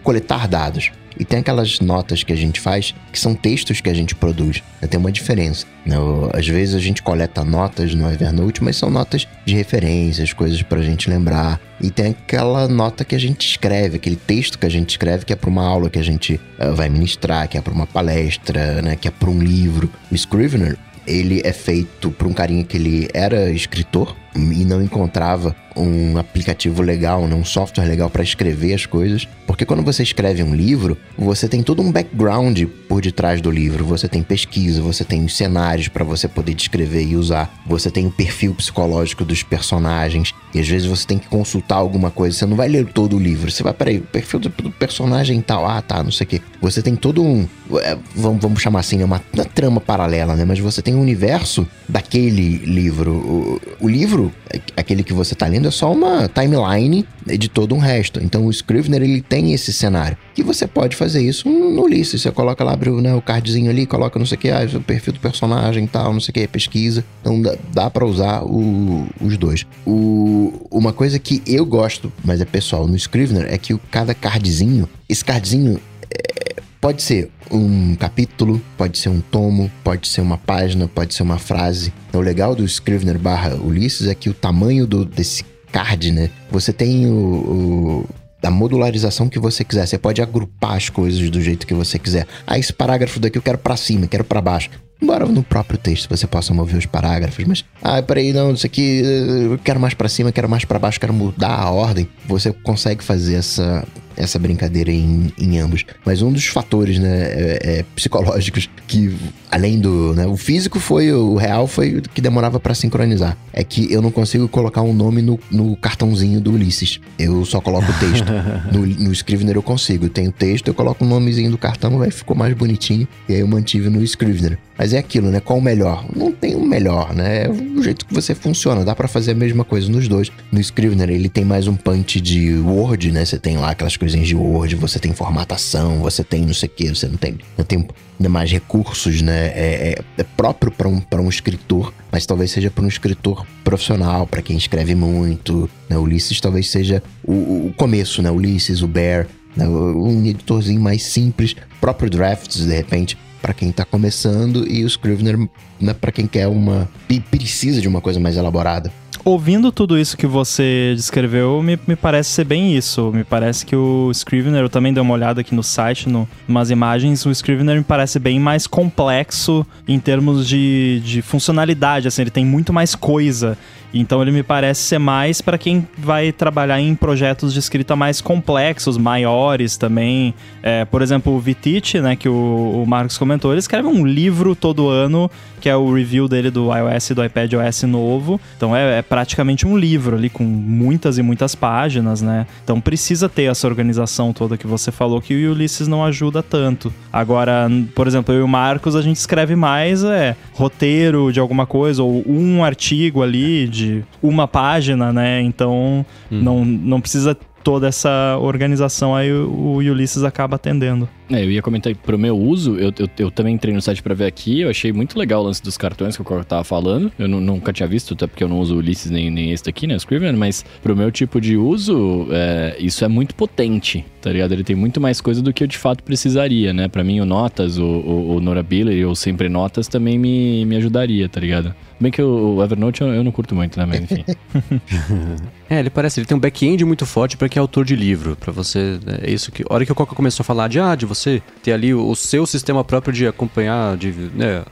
coletar dados. E tem aquelas notas que a gente faz que são textos que a gente produz. Né? Tem uma diferença. Né? Às vezes a gente coleta notas no Evernote, mas são notas de referências, coisas para a gente lembrar. E tem aquela nota que a gente escreve, aquele texto que a gente escreve que é para uma aula que a gente uh, vai ministrar, que é para uma palestra, né? que é para um livro. O Scrivener, ele é feito por um carinha que ele era escritor e não encontrava um aplicativo legal, né, um software legal para escrever as coisas. Porque quando você escreve um livro, você tem todo um background por detrás do livro. Você tem pesquisa, você tem os cenários para você poder descrever e usar. Você tem o perfil psicológico dos personagens. E às vezes você tem que consultar alguma coisa. Você não vai ler todo o livro. Você vai, peraí, o perfil do, personagem tal, ah, tá, não sei o quê. Você tem todo um. É, vamos, vamos chamar assim, é uma, uma, trama paralela, né? Mas você tem um universo daquele livro. O, o livro, aquele que você tá lendo, é só uma timeline de todo um resto. Então o Scrivener ele tem esse cenário. Que você pode fazer isso no Ulisses. Você coloca lá, abre né, o cardzinho ali, coloca não sei o que, ah, o perfil do personagem e tal, não sei o que, pesquisa. Então dá, dá para usar o, os dois. O, uma coisa que eu gosto, mas é pessoal, no Scrivener, é que o, cada cardzinho, esse cardzinho é, pode ser um capítulo, pode ser um tomo, pode ser uma página, pode ser uma frase. O legal do Scrivener barra Ulisses é que o tamanho do, desse card, né? Você tem o, o a modularização que você quiser. Você pode agrupar as coisas do jeito que você quiser. Ah, esse parágrafo daqui eu quero para cima, quero para baixo. Embora no próprio texto você possa mover os parágrafos, mas ah, peraí, não, isso aqui eu quero mais para cima, quero mais para baixo, quero mudar a ordem. Você consegue fazer essa essa brincadeira em, em ambos. Mas um dos fatores, né, é, é, psicológicos que, além do, né, o físico foi, o real foi o que demorava para sincronizar. É que eu não consigo colocar um nome no, no cartãozinho do Ulisses. Eu só coloco o texto. no, no Scrivener eu consigo. Eu tenho texto, eu coloco o nomezinho do cartão, aí ficou mais bonitinho. E aí eu mantive no Scrivener. Mas é aquilo, né? Qual o melhor? Não tem um melhor, né? É o jeito que você funciona. Dá para fazer a mesma coisa nos dois. No Scrivener ele tem mais um punch de Word, né? Você tem lá aquelas coisinhas de Word, você tem formatação, você tem não sei o que, você não tem, não tem mais recursos, né? É, é, é próprio para um, um escritor, mas talvez seja para um escritor profissional, para quem escreve muito. Né? Ulisses talvez seja o, o começo, né? Ulisses, o Bear, né? um editorzinho mais simples, próprio Drafts, de repente, para quem tá começando, e o Scrivener né, para quem quer uma. precisa de uma coisa mais elaborada ouvindo tudo isso que você descreveu, me, me parece ser bem isso. Me parece que o Scrivener, eu também dei uma olhada aqui no site, no, umas imagens, o Scrivener me parece bem mais complexo em termos de, de funcionalidade, assim, ele tem muito mais coisa. Então ele me parece ser mais para quem vai trabalhar em projetos de escrita mais complexos, maiores também. É, por exemplo, o Vitite, né, que o, o Marcos comentou, ele escreve um livro todo ano, que é é o review dele do iOS e do iPad OS novo. Então é, é praticamente um livro ali com muitas e muitas páginas, né? Então precisa ter essa organização toda que você falou que o Ulysses não ajuda tanto. Agora, por exemplo, eu e o Marcos, a gente escreve mais é roteiro de alguma coisa ou um artigo ali de uma página, né? Então hum. não, não precisa toda essa organização aí o, o Ulysses acaba atendendo. É, eu ia comentar aí, pro meu uso, eu, eu, eu também entrei no site para ver aqui, eu achei muito legal o lance dos cartões que o Coco tava falando. Eu nunca tinha visto, até porque eu não uso o Ulysses nem, nem esse daqui, né, o Scrivener, mas pro meu tipo de uso, é, isso é muito potente, tá ligado? Ele tem muito mais coisa do que eu de fato precisaria, né? Para mim, o Notas, o, o, o Notability, ou Sempre Notas também me, me ajudaria, tá ligado? Bem que o Evernote eu, eu não curto muito, né? Mas enfim. é, ele parece, ele tem um back-end muito forte para quem é autor de livro, para você, é isso que, a hora que o Coca começou a falar de, ah, de você ter ali o, seu sistema próprio de acompanhar, de, né,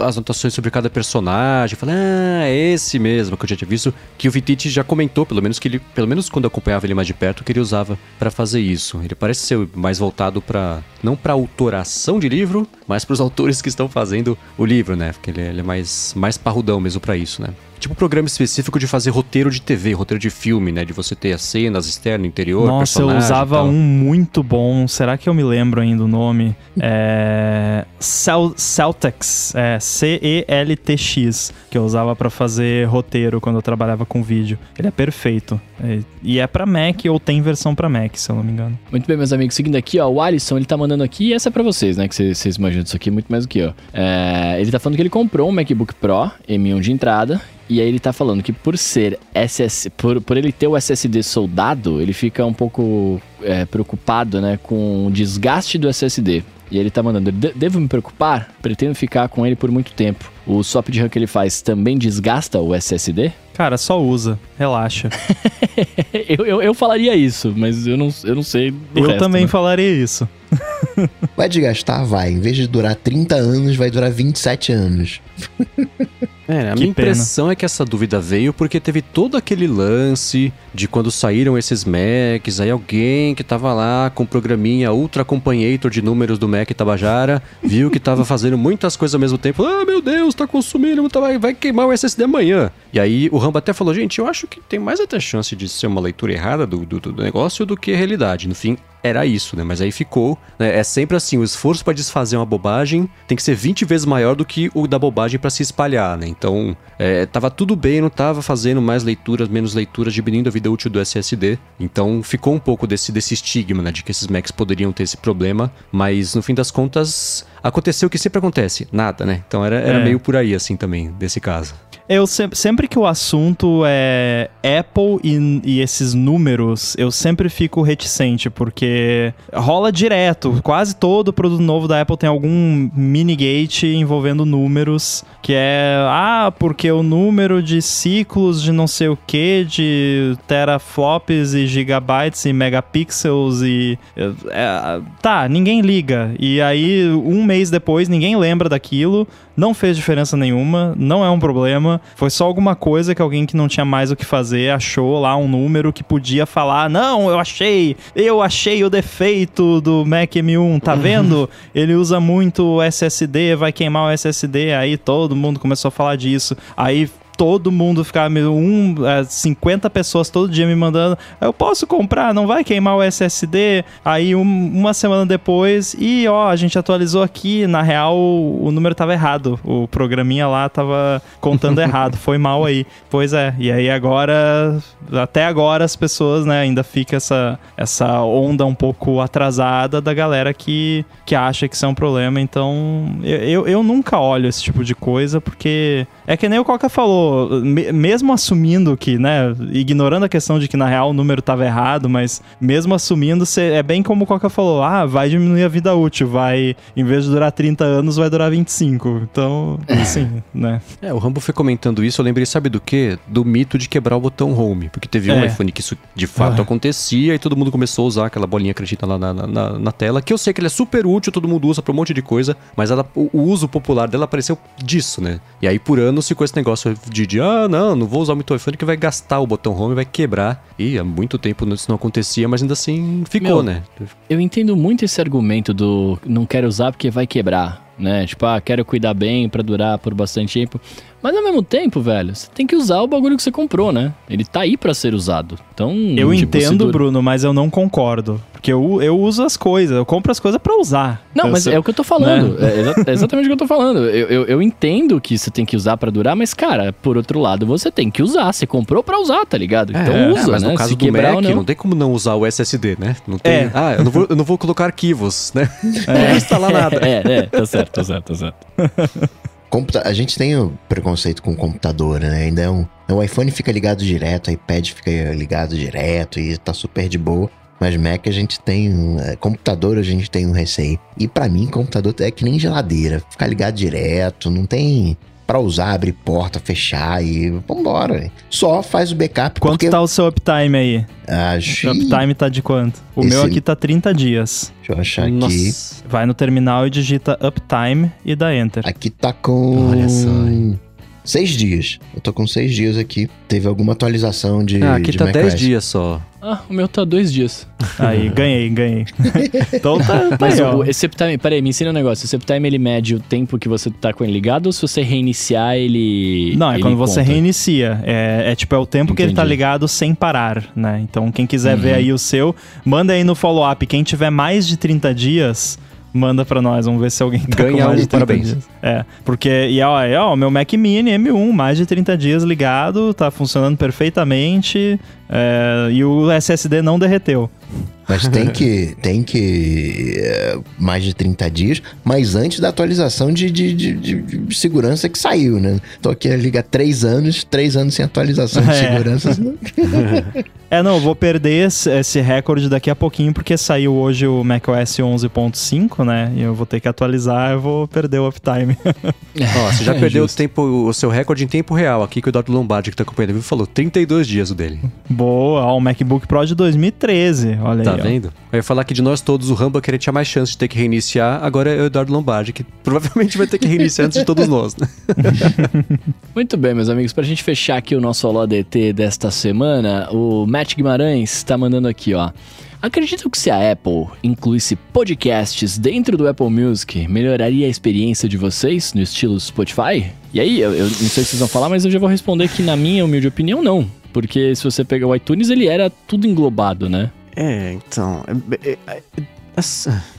as anotações sobre cada personagem. Falei, ah, é esse mesmo que eu já tinha visto. Que o Vitite já comentou, pelo menos que ele, pelo menos quando eu acompanhava ele mais de perto, que ele usava para fazer isso. Ele parece ser mais voltado para não para autoração de livro, mas para os autores que estão fazendo o livro, né? Porque ele, é, ele é mais mais parrudão mesmo para isso, né? Tipo um programa específico de fazer roteiro de TV, roteiro de filme, né? De você ter as cenas externo, interior, Nossa, eu usava um muito bom. Será que eu me lembro ainda o nome? É... Cel Celtex, é C-E-L-T-X, que eu usava para fazer roteiro quando eu trabalhava com vídeo. Ele é perfeito. É... E é para Mac ou tem versão para Mac, se eu não me engano. Muito bem, meus amigos. Seguindo aqui, ó, o Alisson, ele tá mandando aqui, e essa é pra vocês, né? Que vocês imaginam disso aqui muito mais do que eu. É... Ele tá falando que ele comprou um MacBook Pro M1 de entrada e aí ele tá falando que por ser SS, por, por ele ter o SSD soldado, ele fica um pouco é, preocupado, né, com o desgaste do SSD. E ele tá mandando, devo me preocupar? Pretendo ficar com ele por muito tempo. O swap de RAM que ele faz também desgasta o SSD? Cara, só usa, relaxa. eu, eu, eu, falaria isso, mas eu não, eu não sei. eu resto, também né? falaria isso. vai desgastar? Vai. Em vez de durar 30 anos, vai durar 27 anos. É, a que minha pena. impressão é que essa dúvida veio porque teve todo aquele lance de quando saíram esses Macs, aí alguém que tava lá com o programinha Ultra Accompaniator de números do Mac Tabajara, viu que tava fazendo muitas coisas ao mesmo tempo. Ah, meu Deus, tá consumindo, tá, vai, vai queimar o SSD amanhã. E aí o Rambo até falou, gente, eu acho que tem mais até chance de ser uma leitura errada do, do, do negócio do que a realidade. No fim, era isso, né? Mas aí ficou. Né? É sempre assim: o esforço para desfazer uma bobagem tem que ser 20 vezes maior do que o da bobagem para se espalhar, né? Então, é, tava tudo bem, não tava fazendo mais leituras, menos leituras, diminuindo a vida útil do SSD. Então, ficou um pouco desse, desse estigma, né? De que esses Macs poderiam ter esse problema, mas no fim das contas, aconteceu o que sempre acontece: nada, né? Então, era, era é. meio por aí, assim também, desse caso. Eu sempre, sempre que o assunto é Apple e, e, esses números, eu sempre fico reticente, porque rola direto. Quase todo produto novo da Apple tem algum minigate envolvendo números, que é, ah, porque o número de ciclos de não sei o que, de teraflops e gigabytes e megapixels e. É, tá, ninguém liga. E aí, um mês depois, ninguém lembra daquilo, não fez diferença nenhuma, não é um problema foi só alguma coisa que alguém que não tinha mais o que fazer achou lá um número que podia falar: Não, eu achei, eu achei o defeito do Mac M1, tá vendo? Ele usa muito SSD, vai queimar o SSD. Aí todo mundo começou a falar disso. Aí todo mundo ficava um, 50 é, pessoas todo dia me mandando, eu posso comprar, não vai queimar o SSD? Aí um, uma semana depois, e ó, a gente atualizou aqui, na real o número tava errado, o programinha lá tava contando errado, foi mal aí. Pois é, e aí agora, até agora as pessoas, né, ainda fica essa, essa onda um pouco atrasada da galera que, que acha que isso é um problema, então eu, eu, eu nunca olho esse tipo de coisa, porque é que nem o Coca falou, me, mesmo assumindo que, né, ignorando a questão de que na real o número estava errado, mas mesmo assumindo, cê, é bem como o Coca falou, ah, vai diminuir a vida útil, vai, em vez de durar 30 anos, vai durar 25. Então, assim, né. É, o Rambo foi comentando isso, eu lembrei, sabe do quê? Do mito de quebrar o botão home, porque teve um é. iPhone que isso de fato ah. acontecia e todo mundo começou a usar aquela bolinha acredita lá na, na, na, tela, que eu sei que ele é super útil, todo mundo usa pra um monte de coisa, mas ela, o, o uso popular dela apareceu disso, né? E aí por anos ficou esse negócio de, de, ah, não, não vou usar muito iPhone que vai gastar o botão home, vai quebrar. E há muito tempo isso não acontecia, mas ainda assim ficou, Meu, né? Eu entendo muito esse argumento do não quero usar porque vai quebrar. né? Tipo, ah, quero cuidar bem pra durar por bastante tempo. Mas ao mesmo tempo, velho, você tem que usar o bagulho que você comprou, né? Ele tá aí pra ser usado. Então. Eu tipo, entendo, dura- Bruno, mas eu não concordo. Porque eu, eu uso as coisas, eu compro as coisas pra usar. Não, Eu mas sou- é o que eu tô falando. É, exa- é exatamente o que eu tô falando. Eu, eu, eu entendo que você tem que usar pra durar, mas, cara, por outro lado, você tem que usar. Você comprou pra usar, tá ligado? Então É, usa, mas né? no caso Se do quebrar Mac, não. não. tem como não usar o SSD, né? Não tem. É. Ah, eu não, vou, eu não vou colocar arquivos, né? Não vou instalar nada. É, é, tá certo, tá certo, tá certo. Computa- A gente tem o preconceito com computador, né? Ainda é um... O iPhone fica ligado direto, o iPad fica ligado direto e tá super de boa. Mas Mac a gente tem é, Computador a gente tem um receio. E pra mim, computador é que nem geladeira. Ficar ligado direto, não tem... Pra usar, abrir porta, fechar e vambora. velho. Só faz o backup Quanto porque... tá o seu uptime aí? Acho... O uptime tá de quanto? O Esse- meu aqui tá 30 dias. Deixa eu achar aqui. Nossa. Vai no terminal e digita uptime e dá enter. Aqui tá com. Olha só, hein? Seis dias. Eu tô com seis dias aqui. Teve alguma atualização de. Ah, aqui de tá macOS. 10 dias só. Ah, o meu tá dois dias. Aí, ganhei, ganhei. então tá, tá Mas ó. o, esse uptime, peraí, me ensina um negócio. Esse uptime ele mede o tempo que você tá com ele ligado ou se você reiniciar ele. Não, é ele quando você conta? reinicia. É, é tipo, é o tempo que ele tá Entendi. ligado sem parar, né? Então, quem quiser Uhum. ver aí o seu, manda aí no follow-up. Quem tiver mais de 30 dias, manda pra nós. Vamos ver se alguém tá Ganha com mais um de 30 parabéns. dias. É, porque, e ó, ó, meu Mac Mini M1, mais de 30 dias ligado, tá funcionando perfeitamente. É, e o SSD não derreteu. Mas tem que. Tem que. é, mais de 30 dias, mas antes da atualização de, de, de- de- segurança que saiu, né? Tô aqui a liga três anos, três anos sem atualização de É. segurança. senão- É, não, vou perder esse, esse recorde daqui a pouquinho, porque saiu hoje o macOS 11.5, né? E eu vou ter que atualizar, eu vou perder o uptime. Ó, você já É perdeu o, tempo, o seu recorde em tempo real aqui que o Eduardo Lombardi que tá acompanhando viu, falou 32 dias o dele. Boa, ó, o MacBook Pro de 2013, olha Tá aí. ó. vendo? Eu ia falar que de nós todos o Ramba queria tinha mais chance de ter que reiniciar, agora é o Eduardo Lombardi, que provavelmente vai ter que reiniciar antes de todos nós, né? Muito bem, meus amigos. Pra gente fechar aqui o nosso Alô DT desta semana, o Matt Guimarães tá mandando aqui, ó. Acreditam que se a Apple incluísse podcasts dentro do Apple Music, melhoraria a experiência de vocês no estilo Spotify? E aí, eu, eu não sei se vocês vão falar, mas eu já vou responder que, na minha humilde opinião, não. Porque se você pegar o iTunes, ele era tudo englobado, né? É, então.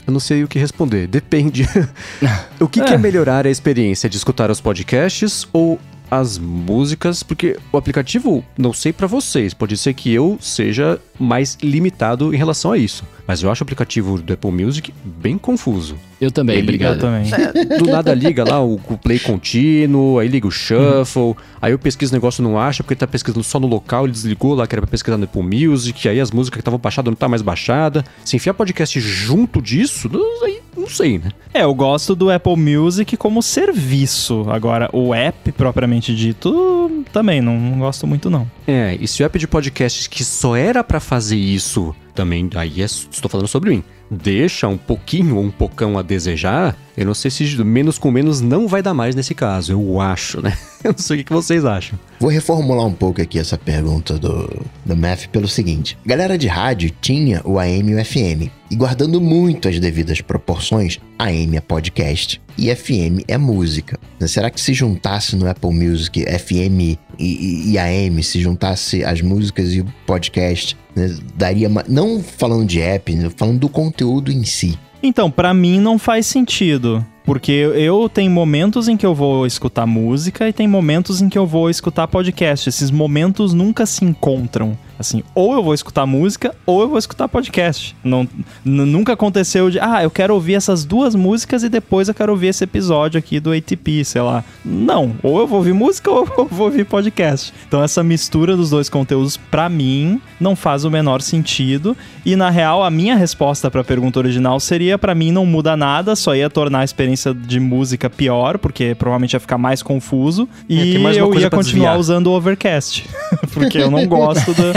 Eu não sei o que responder. Depende. o que, que é melhorar a experiência de escutar os podcasts ou as músicas? Porque o aplicativo, não sei pra vocês, pode ser que eu seja mais limitado em relação a isso. Mas eu acho o aplicativo do Apple Music bem confuso. Eu também, Ele- obrigado. Eu também. Do nada liga lá o, o play contínuo, aí liga o shuffle, aí eu pesquiso o negócio não acha, porque ele tá pesquisando só no local, ele desligou lá que era pra pesquisar no Apple Music, aí as músicas que estavam baixadas não tá mais baixada. Se enfiar podcast junto disso, aí não sei, né? É, eu gosto do Apple Music como serviço. Agora, o app propriamente dito, também não, não gosto muito, não. É, e se o app de podcasts que só era pra fazer isso, também, aí é- estou falando sobre mim, deixa um pouquinho ou um pocão a desejar, eu não sei se menos com menos não vai dar mais nesse caso, eu acho, né? Eu não sei o que vocês acham. Vou reformular um pouco aqui essa pergunta do, do Math pelo seguinte: galera de rádio tinha o AM e o FM, e guardando muito as devidas proporções, AM é podcast e FM é música. Né, Será que se juntasse no Apple Music FM e, e- e AM, se juntasse as músicas e o podcast, né, daria. Não falando de app, né, falando do conteúdo em si. Então, pra mim não faz sentido. Porque eu tenho momentos em que eu vou escutar música e tem momentos em que eu vou escutar podcast. Esses momentos nunca se encontram. Assim, ou eu vou escutar música ou eu vou escutar podcast. Não, nunca aconteceu de, ah, eu quero ouvir essas duas músicas e depois eu quero ouvir esse episódio aqui do ATP, sei lá. Não, ou eu vou ouvir música ou eu vou ouvir podcast. Então essa mistura dos dois conteúdos, pra mim, não faz o menor sentido. E na real, a minha resposta pra pergunta original seria: pra mim não muda nada, só ia tornar a experiência de música pior, porque provavelmente ia ficar mais confuso. É, E uma eu ia continuar usando o Overcast. porque eu não gosto do.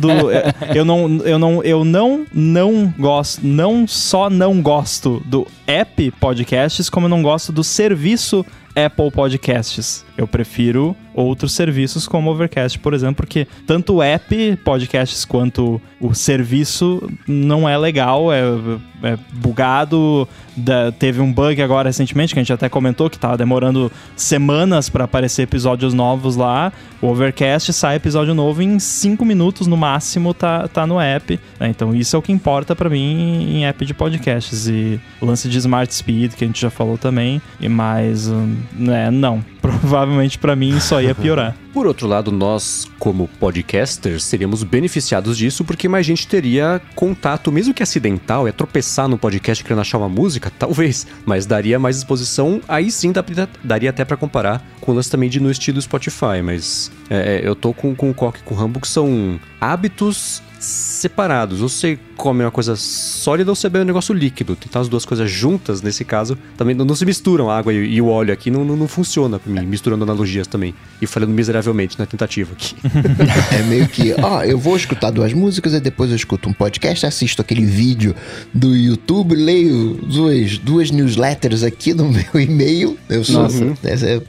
do- eu não, eu não, eu não, não gosto, não só não gosto do app podcasts, como eu não gosto do serviço Apple Podcasts. Eu prefiro outros serviços como Overcast, por exemplo, porque tanto o app, podcasts, quanto o serviço não é legal, é, é bugado. Da, teve um bug agora recentemente que a gente até comentou que tava demorando semanas para aparecer episódios novos lá. O Overcast sai episódio novo em 5 minutos no máximo, tá, tá no app. Né? Então isso é o que importa para mim em app de podcasts. E lance de Smart Speed, que a gente já falou também. E mais, né, não. Provavelmente para mim só ia piorar. Por outro lado, nós, como podcasters, seríamos beneficiados disso porque mais gente teria contato, mesmo que acidental, é tropeçar no podcast querendo achar uma música, talvez, mas daria mais exposição, aí sim daria até para comparar com o lance também de no estilo Spotify, mas é, é, eu tô com, com o Coque e com o Rambo que são hábitos separados. Ou você come uma coisa sólida ou você bebe um negócio líquido. Tentar as duas coisas juntas, nesse caso, também não, não se misturam a água e, e, o óleo aqui, não, não, não funciona pra mim, misturando analogias também. E falando miseravelmente na tentativa aqui. é meio que, ó, eu vou escutar duas músicas e depois eu escuto um podcast, assisto aquele vídeo do YouTube, leio duas, duas newsletters aqui no meu e-mail. Eu sou. Nossa. Essa é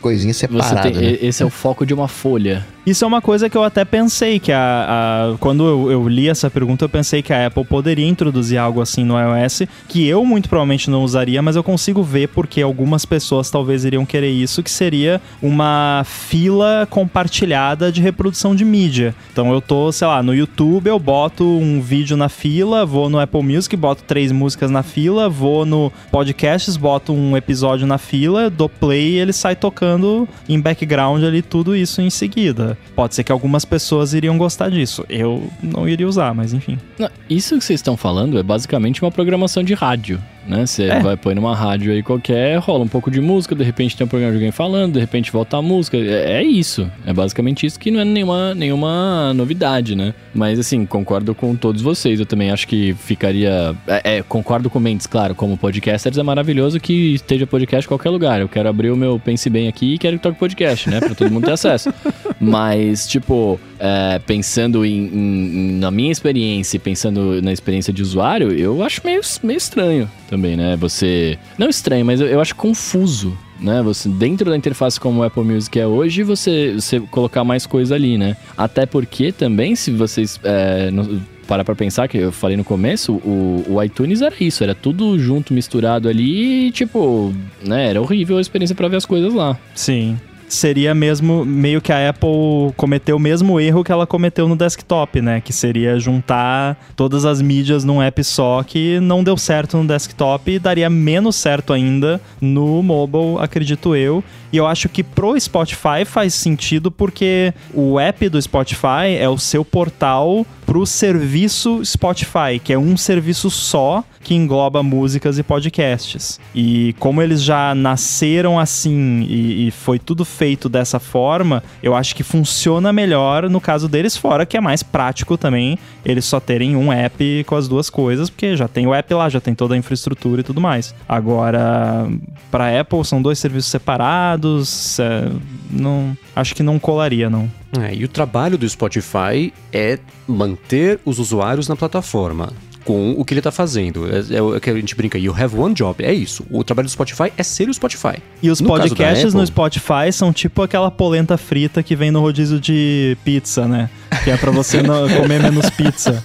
coisinha separada. Tem, né? Esse é o foco de uma folha. Isso é uma coisa que eu até pensei, que a, a quando eu, eu, li essa pergunta, eu pensei que a Apple poderia introduzir algo assim no iOS, que eu muito provavelmente não usaria, mas eu consigo ver porque algumas pessoas talvez iriam querer isso, que seria uma fila compartilhada de reprodução de mídia. Então eu tô, sei lá, no YouTube, eu boto um vídeo na fila, vou no Apple Music, boto três músicas na fila, vou no Podcasts, boto um episódio na fila, dou play e ele sai tocando em background ali tudo isso em seguida. Pode ser que algumas pessoas iriam gostar disso. Eu não iria usar, mas enfim. Isso que vocês estão falando é basicamente uma programação de rádio né? Você é. vai pôr numa rádio aí qualquer, rola um pouco de música, de repente tem um programa de alguém falando, de repente volta a música. É, é, isso. É basicamente isso que não é nenhuma, nenhuma novidade, né? Mas assim, concordo com todos vocês. Eu também acho que ficaria. É, é, concordo com o Mendes, claro, como podcasters é maravilhoso que esteja podcast em qualquer lugar. Eu quero abrir o meu Pense Bem aqui e quero que toque podcast, né? Pra todo mundo ter acesso. Mas, tipo, é, pensando em, em, na minha experiência e pensando na experiência de usuário, eu acho meio, meio estranho também, né? Você. Não estranho, mas eu, eu acho confuso né? Você dentro da interface como o Apple Music é hoje, você, você colocar mais coisa ali, né? Até porque também, se vocês é, no, parar pra pensar, que eu falei no começo, o, o iTunes era isso, era tudo junto, misturado ali, e, tipo, né? Era horrível a experiência para ver as coisas lá. Sim seria mesmo meio que a Apple cometeu o mesmo erro que ela cometeu no desktop, né? Que seria juntar todas as mídias num app só, que não deu certo no desktop e daria menos certo ainda no mobile, acredito eu. E eu acho que pro Spotify faz sentido porque o app do Spotify é o seu portal pro serviço Spotify, que é um serviço só que engloba músicas e podcasts. E como eles já nasceram assim e, e, foi tudo feito dessa forma, eu acho que funciona melhor no caso deles, fora que é mais prático também eles só terem um app com as duas coisas, porque já tem o app lá, já tem toda a infraestrutura e tudo mais. Agora, para Apple são dois serviços separados, é, não, acho que não colaria não. É, e o trabalho do Spotify é manter os usuários na plataforma com o que ele tá fazendo. É, é o que a gente brinca, you have one job. É isso. O trabalho do Spotify é ser o Spotify. E os no podcasts Apple, no Spotify são tipo aquela polenta frita que vem no rodízio de pizza, né? Que é para você não comer menos pizza.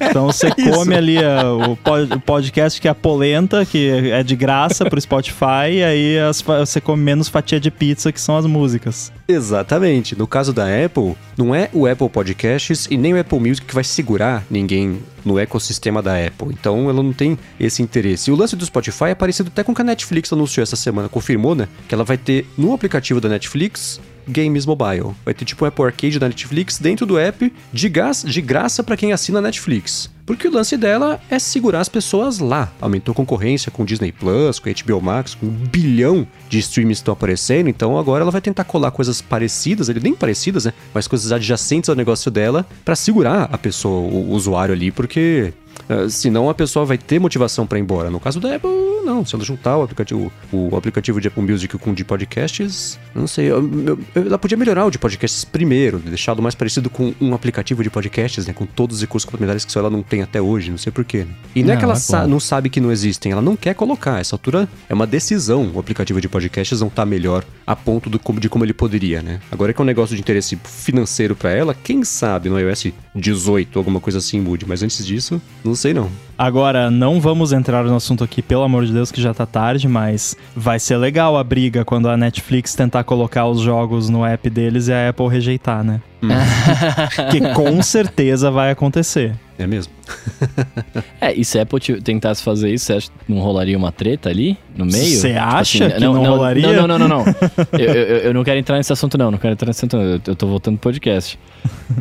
Então você Isso. come ali uh, o, podcast que é a polenta, que é de graça pro Spotify, e aí as, você come menos fatia de pizza, que são as músicas. Exatamente. No caso da Apple, não é o Apple Podcasts e nem o Apple Music que vai segurar ninguém no ecossistema da Apple. Então ela não tem esse interesse. E o lance do Spotify é parecido até com o que a Netflix anunciou essa semana, confirmou, né? Que ela vai ter no aplicativo da Netflix games mobile. Vai ter tipo um Apple Arcade da Netflix dentro do app de, gas, de graça para quem assina a Netflix. Porque o lance dela é segurar as pessoas lá. Aumentou concorrência com Disney Plus, com HBO Max, com um bilhão de streams estão aparecendo. Então agora ela vai tentar colar coisas parecidas, ele nem parecidas, né? Mas coisas adjacentes ao negócio dela para segurar a pessoa, o usuário ali, porque uh, senão a pessoa vai ter motivação para ir embora. No caso da Apple, não. Se ela juntar o aplicativo, o aplicativo de Apple Music com o de podcasts, não sei. Eu, eu, ela podia melhorar o de podcasts primeiro, deixá-lo mais parecido com um aplicativo de podcasts, né? Com todos os recursos complementares que só ela não tem até hoje, não sei porquê. Né? E não, não é que ela é sa não sabe que não existem, ela não quer colocar. Essa altura é uma decisão. O aplicativo de podcasts não tá melhor a ponto do, de como ele poderia, né? Agora que é um negócio de interesse financeiro para ela, quem sabe no iOS 18, alguma coisa assim mude. Mas antes disso, não sei não. Agora, não vamos entrar no assunto aqui, pelo amor de Deus, que já tá tarde, mas vai ser legal a briga quando a Netflix tentar colocar os jogos no app deles e a Apple rejeitar, né? Hum. que com certeza vai acontecer. É mesmo? é, e se a Apple tentasse fazer isso, você acha que não rolaria uma treta ali no meio? Você tipo acha assim, que não, não, não, rolaria? Não, não, não, não. não. eu, eu, eu, não quero entrar nesse assunto, não. Não quero entrar nesse assunto, não. Eu, eu tô voltando pro podcast.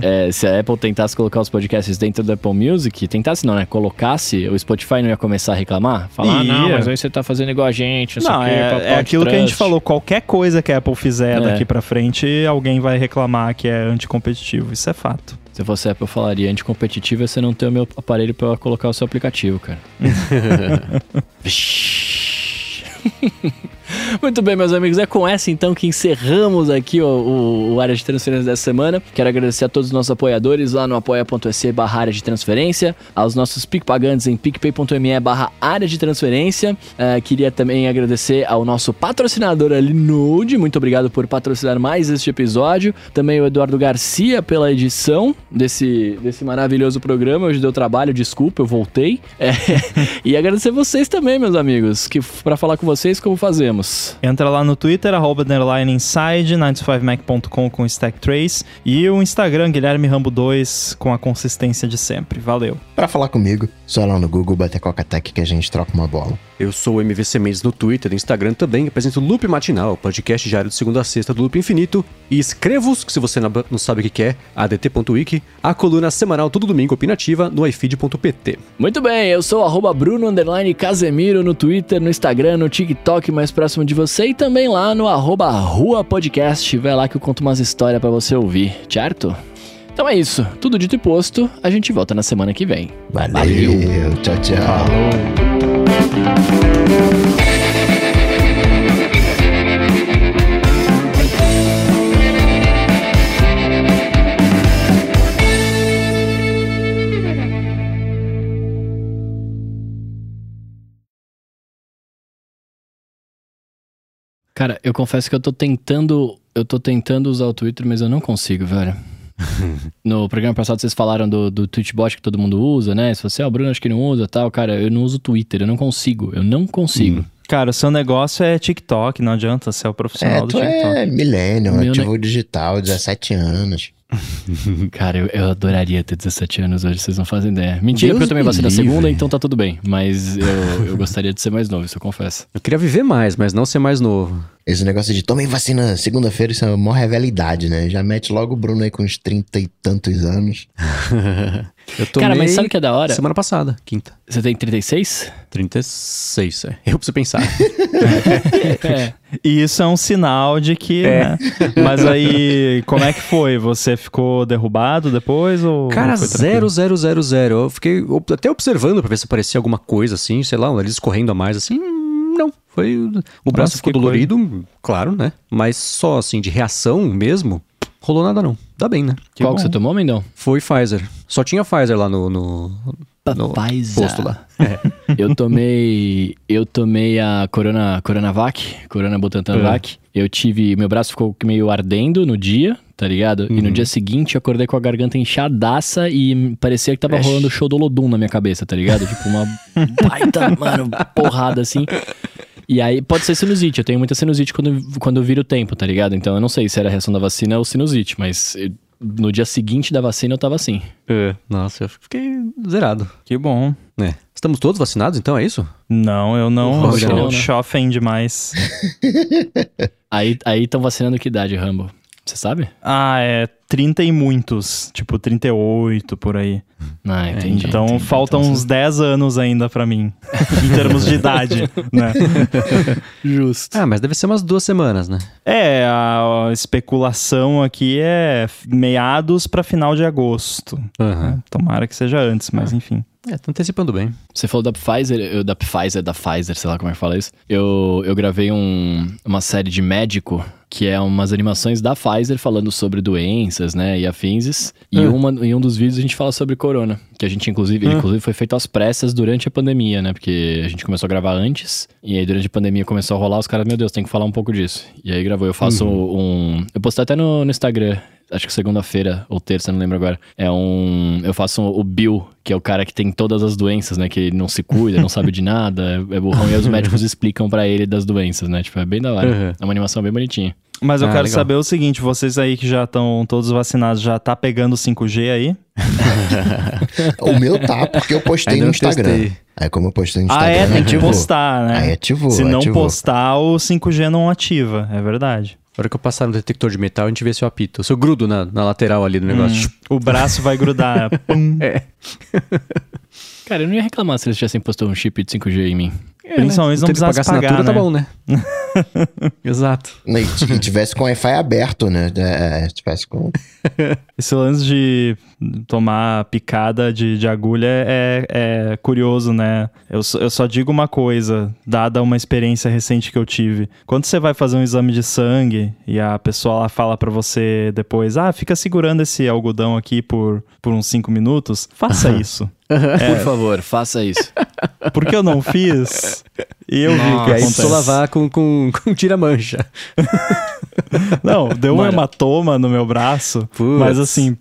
É, se a Apple tentasse colocar os podcasts dentro do Apple Music, tentasse não, né? Colocasse, o Spotify não ia começar a reclamar? Falar, ah, não, mas aí você tá fazendo igual a gente, não, não sei é, é aquilo que a gente falou. Qualquer coisa que a Apple fizer é. daqui pra frente, alguém vai reclamar que é anticompetitivo. Isso é fato. Se fosse Apple, eu falaria anticompetitivo é você não ter o meu aparelho para colocar o seu aplicativo, cara. Muito bem, meus amigos, é com essa então que encerramos aqui o, o, o área de transferência dessa semana. Quero agradecer a todos os nossos apoiadores lá no apoia.se barra área de transferência, aos nossos PicPagantes em picpay.me barra área de transferência. Uh, queria também agradecer ao nosso patrocinador ali Node, muito obrigado por patrocinar mais este episódio. Também o Eduardo Garcia pela edição desse, desse maravilhoso programa. Hoje deu trabalho, desculpa, eu voltei. É, e agradecer vocês também, meus amigos, que para falar com vocês como fazemos. Entra lá no Twitter, arroba underline inside, 95mac.com com stack trace e o Instagram, Guilherme Rambo 2, com a consistência de sempre. Valeu. Para falar comigo, só lá no Google bater Coca-Tech que a gente troca uma bola. Eu sou o MVC Mendes no Twitter, no Instagram também, apresento o Loop Matinal, podcast diário de segunda a sexta do Loop Infinito, e escrevo-os, se você não sabe o que é, adt.wiki, a coluna semanal todo domingo opinativa no ifeed.pt. Muito bem, eu sou arroba Bruno Casemiro no Twitter, no Instagram, no TikTok mais próximo de você e também lá no arroba Rua Podcast. Vai lá que eu conto umas histórias para você ouvir, certo? Então é isso. Tudo dito e posto. A gente volta na semana que vem. Valeu. Valeu. Tchau, tchau. Falou. Cara, eu confesso que eu tô tentando. Eu tô tentando usar o Twitter, mas eu não consigo, velho. no programa passado vocês falaram do, do Twitchbot que todo mundo usa, né? Se você, é o Bruno, acho que não usa tal, cara, eu não uso o Twitter, eu não consigo, eu não consigo. Hum. Cara, o seu negócio é TikTok, não adianta ser o profissional é, do TikTok. É milênio, ativo ne... digital, 17 anos. Cara, eu, eu, adoraria ter 17 anos hoje, vocês não fazem ideia. Mentira, Deus porque eu também vacina segunda, então tá tudo bem. Mas eu, eu gostaria de ser mais novo, isso eu confesso. Eu queria viver mais, mas não ser mais novo. Esse negócio de tomem vacina segunda-feira, isso é uma rivalidade, né? Já mete logo o Bruno aí com uns 30 e tantos anos. eu tomei Cara, mas sabe o que é da hora? Semana passada, quinta. Você tem 36? 36, é. Eu preciso pensar. é. E isso é um sinal de que. É. Né? Mas aí, como é que foi? Você ficou derrubado depois? Ou Cara, zero, zero, zero, zero. Eu fiquei até observando pra ver se aparecia alguma coisa assim, sei lá, um nariz correndo a mais assim. Foi. O braço Nossa, ficou dolorido, coisa. claro, né? Mas só assim, de reação mesmo, rolou nada não. Dá bem, né? Que Qual bom. que você tomou, Mendão? Foi Pfizer. Só tinha Pfizer lá no, no, no Pfizer. posto lá. É. eu tomei. Eu tomei a Corona, Coronavac, Corona Butantan é. Eu tive. Meu braço ficou meio ardendo no dia, tá ligado? Uhum. E no uhum. dia seguinte eu acordei com a garganta inchadaça e parecia que tava rolando o show do Lodum na minha cabeça, tá ligado? tipo, uma baita, mano, porrada assim. E aí pode ser sinusite. Eu tenho muita sinusite quando, quando vira o tempo, tá ligado? Então eu não sei se era a reação da vacina ou sinusite, mas no dia seguinte da vacina eu tava assim. É, nossa, eu fiquei zerado. Que bom. É. Estamos todos vacinados, então é isso? Não, eu não. Oh, eu não, né? demais. aí estão vacinando que idade, Rambo? Você sabe? Ah, é 30 e muitos. Tipo, 38 por aí. Ah, entendi. Então entendi. faltam então, uns 10 anos ainda para mim. em termos de idade, né? Justo. Ah, mas deve ser umas duas semanas, né? É, a especulação aqui é meados para final de agosto. Uhum. Tomara que seja antes, mas enfim. É, tá antecipando bem. Você falou da Pfizer, eu, da Pfizer, da Pfizer, sei lá como é que fala isso. Eu, eu gravei um, uma série de médico que é umas animações da Pfizer falando sobre doenças, né, e afins. E Hum. uma, em um dos vídeos a gente fala sobre corona, que a gente inclusive, Hum. inclusive foi feito às pressas durante a pandemia, né, porque a gente começou a gravar antes, e aí durante a pandemia começou a rolar, os caras, meu Deus, tem que falar um pouco disso. E aí gravou, eu faço um... Eu postei até no, no Instagram, acho que segunda-feira ou terça, não lembro agora. É um. Eu faço o Bill, que é o cara que tem todas as doenças, né? Que ele não se cuida, não sabe de nada, é burrão. E os médicos explicam pra ele das doenças, né? Tipo, é bem da hora. Uhum. É uma animação bem bonitinha. Mas eu Ah, quero legal. saber o seguinte, vocês aí que já estão todos vacinados, já tá pegando 5G aí? O meu tá, porque eu postei Ainda no Instagram. testei. Aí como eu postei no Ah, Instagram, é, tem que ativou. postar, né? Aí ativou, Se não ativou. postar, o 5G não ativa, é verdade. Na hora que eu passar no detector de metal, a gente vê se eu apito. Se eu grudo na, na lateral ali do negócio. Hum, o braço vai grudar. Pum. É. Cara, eu não ia reclamar se eles tivessem postado um chip de 5G em mim. Principalmente não Tem que precisasse pagar pagar, assinatura, tá né? bom, né? Exato. E e tivesse com o Wi-Fi aberto, né? É, tivesse com. Esse lance de tomar picada de, de agulha é, é curioso, né? Eu, só- eu só digo uma coisa, dada uma experiência recente que eu tive. Quando você vai fazer um exame de sangue e a pessoa lá fala pra você depois, ah, fica segurando esse algodão aqui por, por uns 5 minutos, faça isso. Por favor, faça isso. Porque eu não fiz e eu vi o que E aí precisou lavar com, com, com tira-mancha. Não, deu um Mano. hematoma no meu braço, mas assim,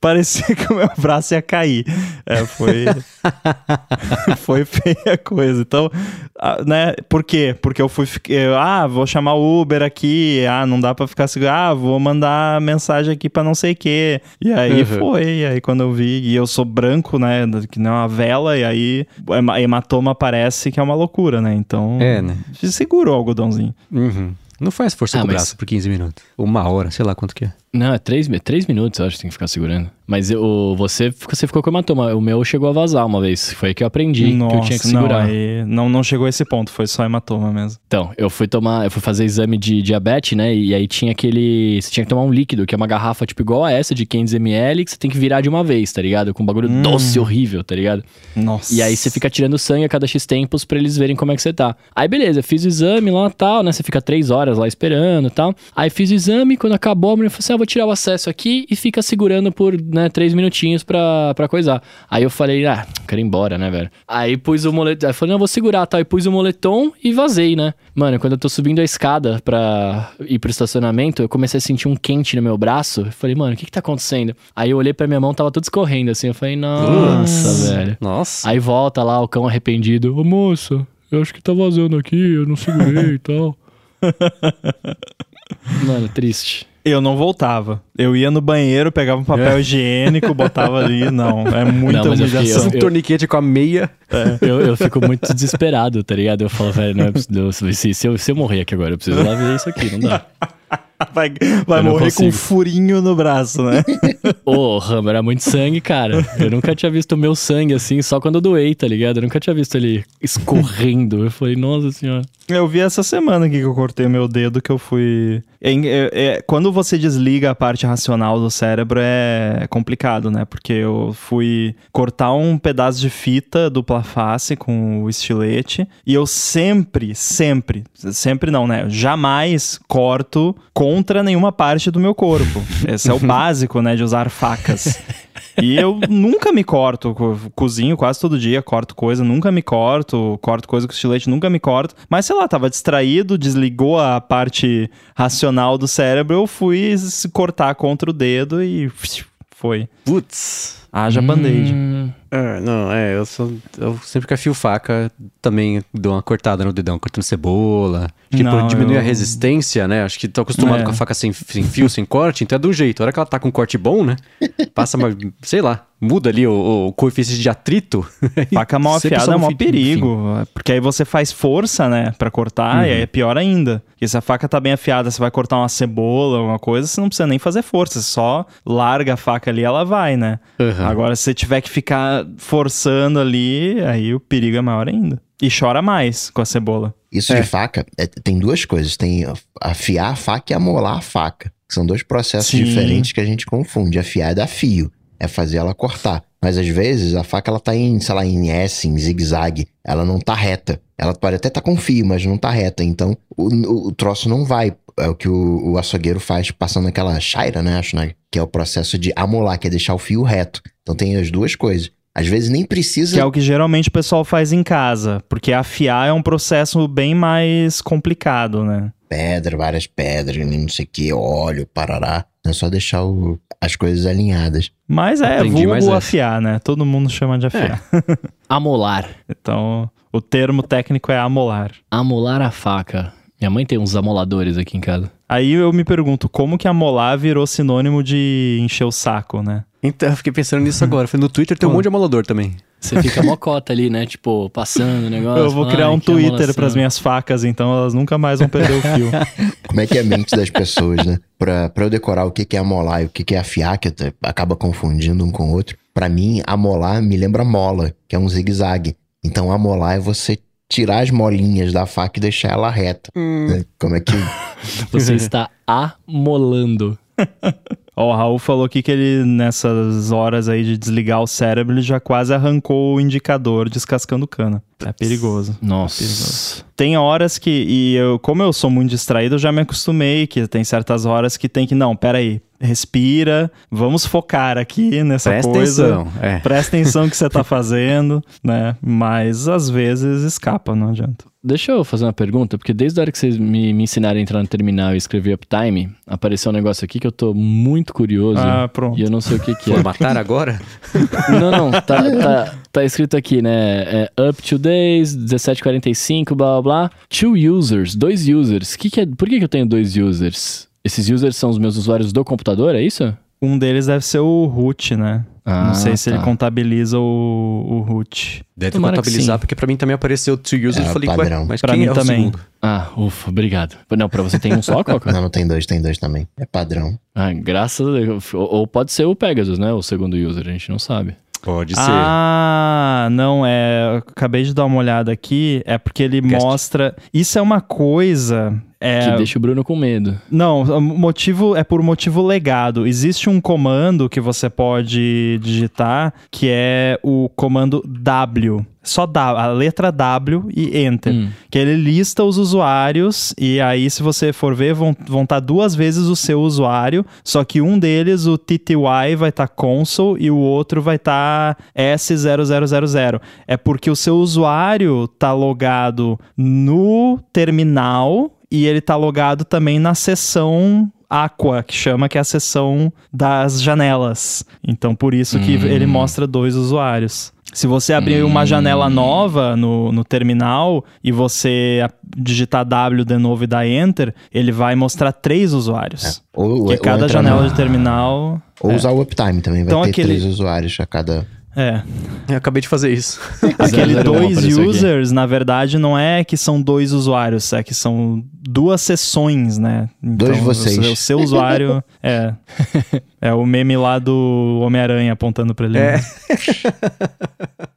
parecia que o meu braço ia cair. É, foi. foi feia a coisa. Então, né? Por quê? Porque eu fui. eu, ah, vou chamar o Uber aqui. Ah, não dá pra ficar seguro. Ah, vou mandar mensagem aqui pra não sei o quê. E aí Uhum. foi. E aí quando eu vi. E eu sou branco, né? Que não é uma vela. E aí hematoma parece que é uma loucura, né? Então. É, né? Segura o algodãozinho. Uhum. Não faz força Ah, com o mas- braço por 15 minutos. Uma hora, sei lá quanto que é. Não, é três, mi- três minutos, eu acho que tem que ficar segurando. Mas eu, você, você ficou com hematoma. O meu chegou a vazar uma vez. Foi aí que eu aprendi que eu tinha que não, segurar. aí não, não chegou a esse ponto, foi só hematoma mesmo. Então, eu fui tomar, eu fui fazer exame de diabetes, né? E aí tinha aquele. Você tinha que tomar um líquido, que é uma garrafa, tipo, igual a essa, de 500ml, que você tem que virar de uma vez, tá ligado? Com um bagulho Hum. doce, horrível, tá ligado? Nossa. E aí você fica tirando sangue a cada X tempos pra eles verem como é que você tá. Aí beleza, fiz o exame lá e tal, né? Você fica três horas lá esperando e tal. Aí fiz o exame, quando acabou, a mulher falou assim: ah, vou tirar o acesso aqui e fica segurando por, né, três minutinhos pra, pra coisar. Aí eu falei, ah, quero ir embora, né, velho? Aí pus o moletom. Aí falei, não, vou segurar, tá? Aí pus o moletom e vazei, né? Mano, quando eu tô subindo a escada pra ir pro estacionamento, eu comecei a sentir um quente no meu braço. Eu falei, mano, o que que tá acontecendo? Aí eu olhei pra minha mão, tava tudo escorrendo assim. Eu falei, nossa, velho. Nossa. Aí volta lá o cão arrependido. Ô moça, eu acho que tá vazando aqui, eu não segurei e tal. Mano, triste. Eu não voltava. Eu ia no banheiro, pegava um papel É. higiênico, botava ali. Não, é muita Não, mas eu humilhação. um eu- torniquete com a meia. Eu, eu fico muito desesperado, tá ligado? Eu falo, velho, não é possível. Se, se, eu, se eu morrer aqui agora, eu preciso lá ver isso aqui, não dá. Vai, vai Eu morrer com um consigo. furinho no braço, né? Ô, Ramo, era muito sangue, cara. Eu nunca tinha visto o meu sangue assim, só quando eu doei, tá ligado? Eu nunca tinha visto ele escorrendo. Eu falei, nossa senhora. Eu vi essa semana aqui que eu cortei meu dedo, que eu fui. É, é- é- quando você desliga a parte racional do cérebro é complicado, né? Porque eu fui cortar um pedaço de fita dupla face com o estilete e eu sempre, sempre, sempre não, né? Jamais corto contra nenhuma parte do meu corpo. Esse é o básico, né? De usar facas. E eu nunca me corto, co- cozinho quase todo dia, corto coisa, nunca me corto, corto coisa com estilete, nunca me corto. Mas sei lá, tava distraído, desligou a parte racional do cérebro, eu fui se cortar contra o dedo e foi. Putz. Haja band-aid. É, não, é, eu, sou, eu sempre que afio faca também dou uma cortada no dedão, cortando cebola. Tipo, Não, diminui eu- a resistência, né? Acho que tô acostumado É. com a faca sem, sem fio, sem corte, então é do jeito. A hora que ela tá com um corte bom, né? Passa uma, sei lá, muda ali o, o coeficiente de atrito. Faca mal afiada é um perigo, porque aí você faz força, né, pra cortar, e aí é pior ainda. Porque se a faca tá bem afiada, você vai cortar uma cebola, alguma coisa, você não precisa nem fazer força, você só larga a faca ali, ela vai, né? Uhum. Agora, se você tiver que ficar forçando ali, aí o perigo é maior ainda. E chora mais com a cebola. Isso É. de faca, é, tem duas coisas. Tem afiar a faca e amolar a faca. que São dois processos Sim. diferentes que a gente confunde. Afiar é dar fio. É fazer ela cortar. Mas às vezes a faca ela tá em, sei lá, em S, em zigue-zague. Ela não tá reta. Ela pode até tá com fio, mas não tá reta. Então o, o, o troço não vai. É o que o, o, açougueiro faz passando aquela chaira, né? Acho, né? Que é o processo de amolar, que é deixar o fio reto. Então tem as duas coisas. Às vezes nem precisa. Que é o que geralmente o pessoal faz em casa. Porque afiar é um processo bem mais complicado, né? Pedra, várias pedras, não sei o que, óleo, parará. É só deixar o, as coisas alinhadas. Mas é, Aprendi vulgo afiar, né? Todo mundo chama de afiar. É. amolar. Então, o termo técnico é amolar. Amolar a faca. Minha mãe tem uns amoladores aqui em casa. Aí eu me pergunto, como que amolar virou sinônimo de encher o saco, né? Então, eu fiquei pensando nisso agora. No Twitter tem um monte de amolador também. Você fica mocota ali, né? Tipo, passando o negócio. Eu vou criar um Twitter para as minhas facas, então elas nunca mais vão perder o fio. Como é que é a mente das pessoas, né? Pra, pra eu decorar o que, que é amolar e o que, que é afiar, que acaba confundindo um com o outro. Para mim, amolar me lembra mola, que é um zigue-zague. Então, amolar é você tirar as molinhas da faca e deixar ela reta. Hum. Né? Como é que. Você está amolando. Ó, o Raul falou aqui que ele, nessas horas aí de desligar o cérebro, ele já quase arrancou o indicador descascando cana. É perigoso. Nossa. É perigoso. Tem horas que, e eu, como eu sou muito distraído, eu já me acostumei que tem certas horas que tem que, não, peraí, respira, vamos focar aqui nessa Presta coisa. Atenção, é. Presta atenção no que você tá fazendo, né? Mas às vezes escapa, não adianta. Deixa eu fazer uma pergunta, porque desde a hora que vocês me, me ensinaram a entrar no terminal e escrever uptime, apareceu um negócio aqui que eu tô muito curioso. Ah, pronto. E eu não sei o que, que é. matar agora? Não, não. Tá, tá, tá escrito aqui, né? É up to days, 1745, blá blá blá. Two users, dois users. Que que é, por que, que eu tenho dois users? Esses users são os meus usuários do computador, é isso? Um deles deve ser o root, né? Ah, não sei se tá. ele contabiliza o, o root. Deve Tomara contabilizar, porque pra mim também apareceu two users. É, eu falei, padrão. mas pra mim é também. Ah, ufa, obrigado. Não, pra você tem um só, Coca? não, não tem dois, tem dois também. É padrão. Ah, graças a Deus. Ou, ou pode ser o Pegasus, né? O segundo user, a gente não sabe. Pode ser. Ah, não, é. acabei de dar uma olhada aqui. É porque ele mostra. Isso é uma coisa. É... Que deixa o Bruno com medo. Não, motivo é por motivo legado. Existe um comando que você pode digitar que é o comando W só a letra W e Enter. Hum. Que ele lista os usuários, e aí, se você for ver, vão estar vão tá duas vezes o seu usuário, só que um deles, o TTY, vai estar tá console e o outro vai estar tá S0000. É porque o seu usuário tá logado no terminal e ele tá logado também na seção Aqua, que chama que é a seção das janelas. Então, por isso que hum. ele mostra dois usuários. Se você abrir hum. uma janela nova no, no terminal e você digitar W de novo e dar Enter, ele vai mostrar três usuários. É. Ou, que cada janela na... de terminal. Ou é. usar o uptime também, vai então, ter aquele... três usuários a cada. É. Eu acabei de fazer isso. Aquele dois users, aqui. na verdade, não é que são dois usuários, é que são duas sessões, né? Então, dois vocês. O seu usuário é. É o meme lá do Homem-Aranha apontando pra ele. É.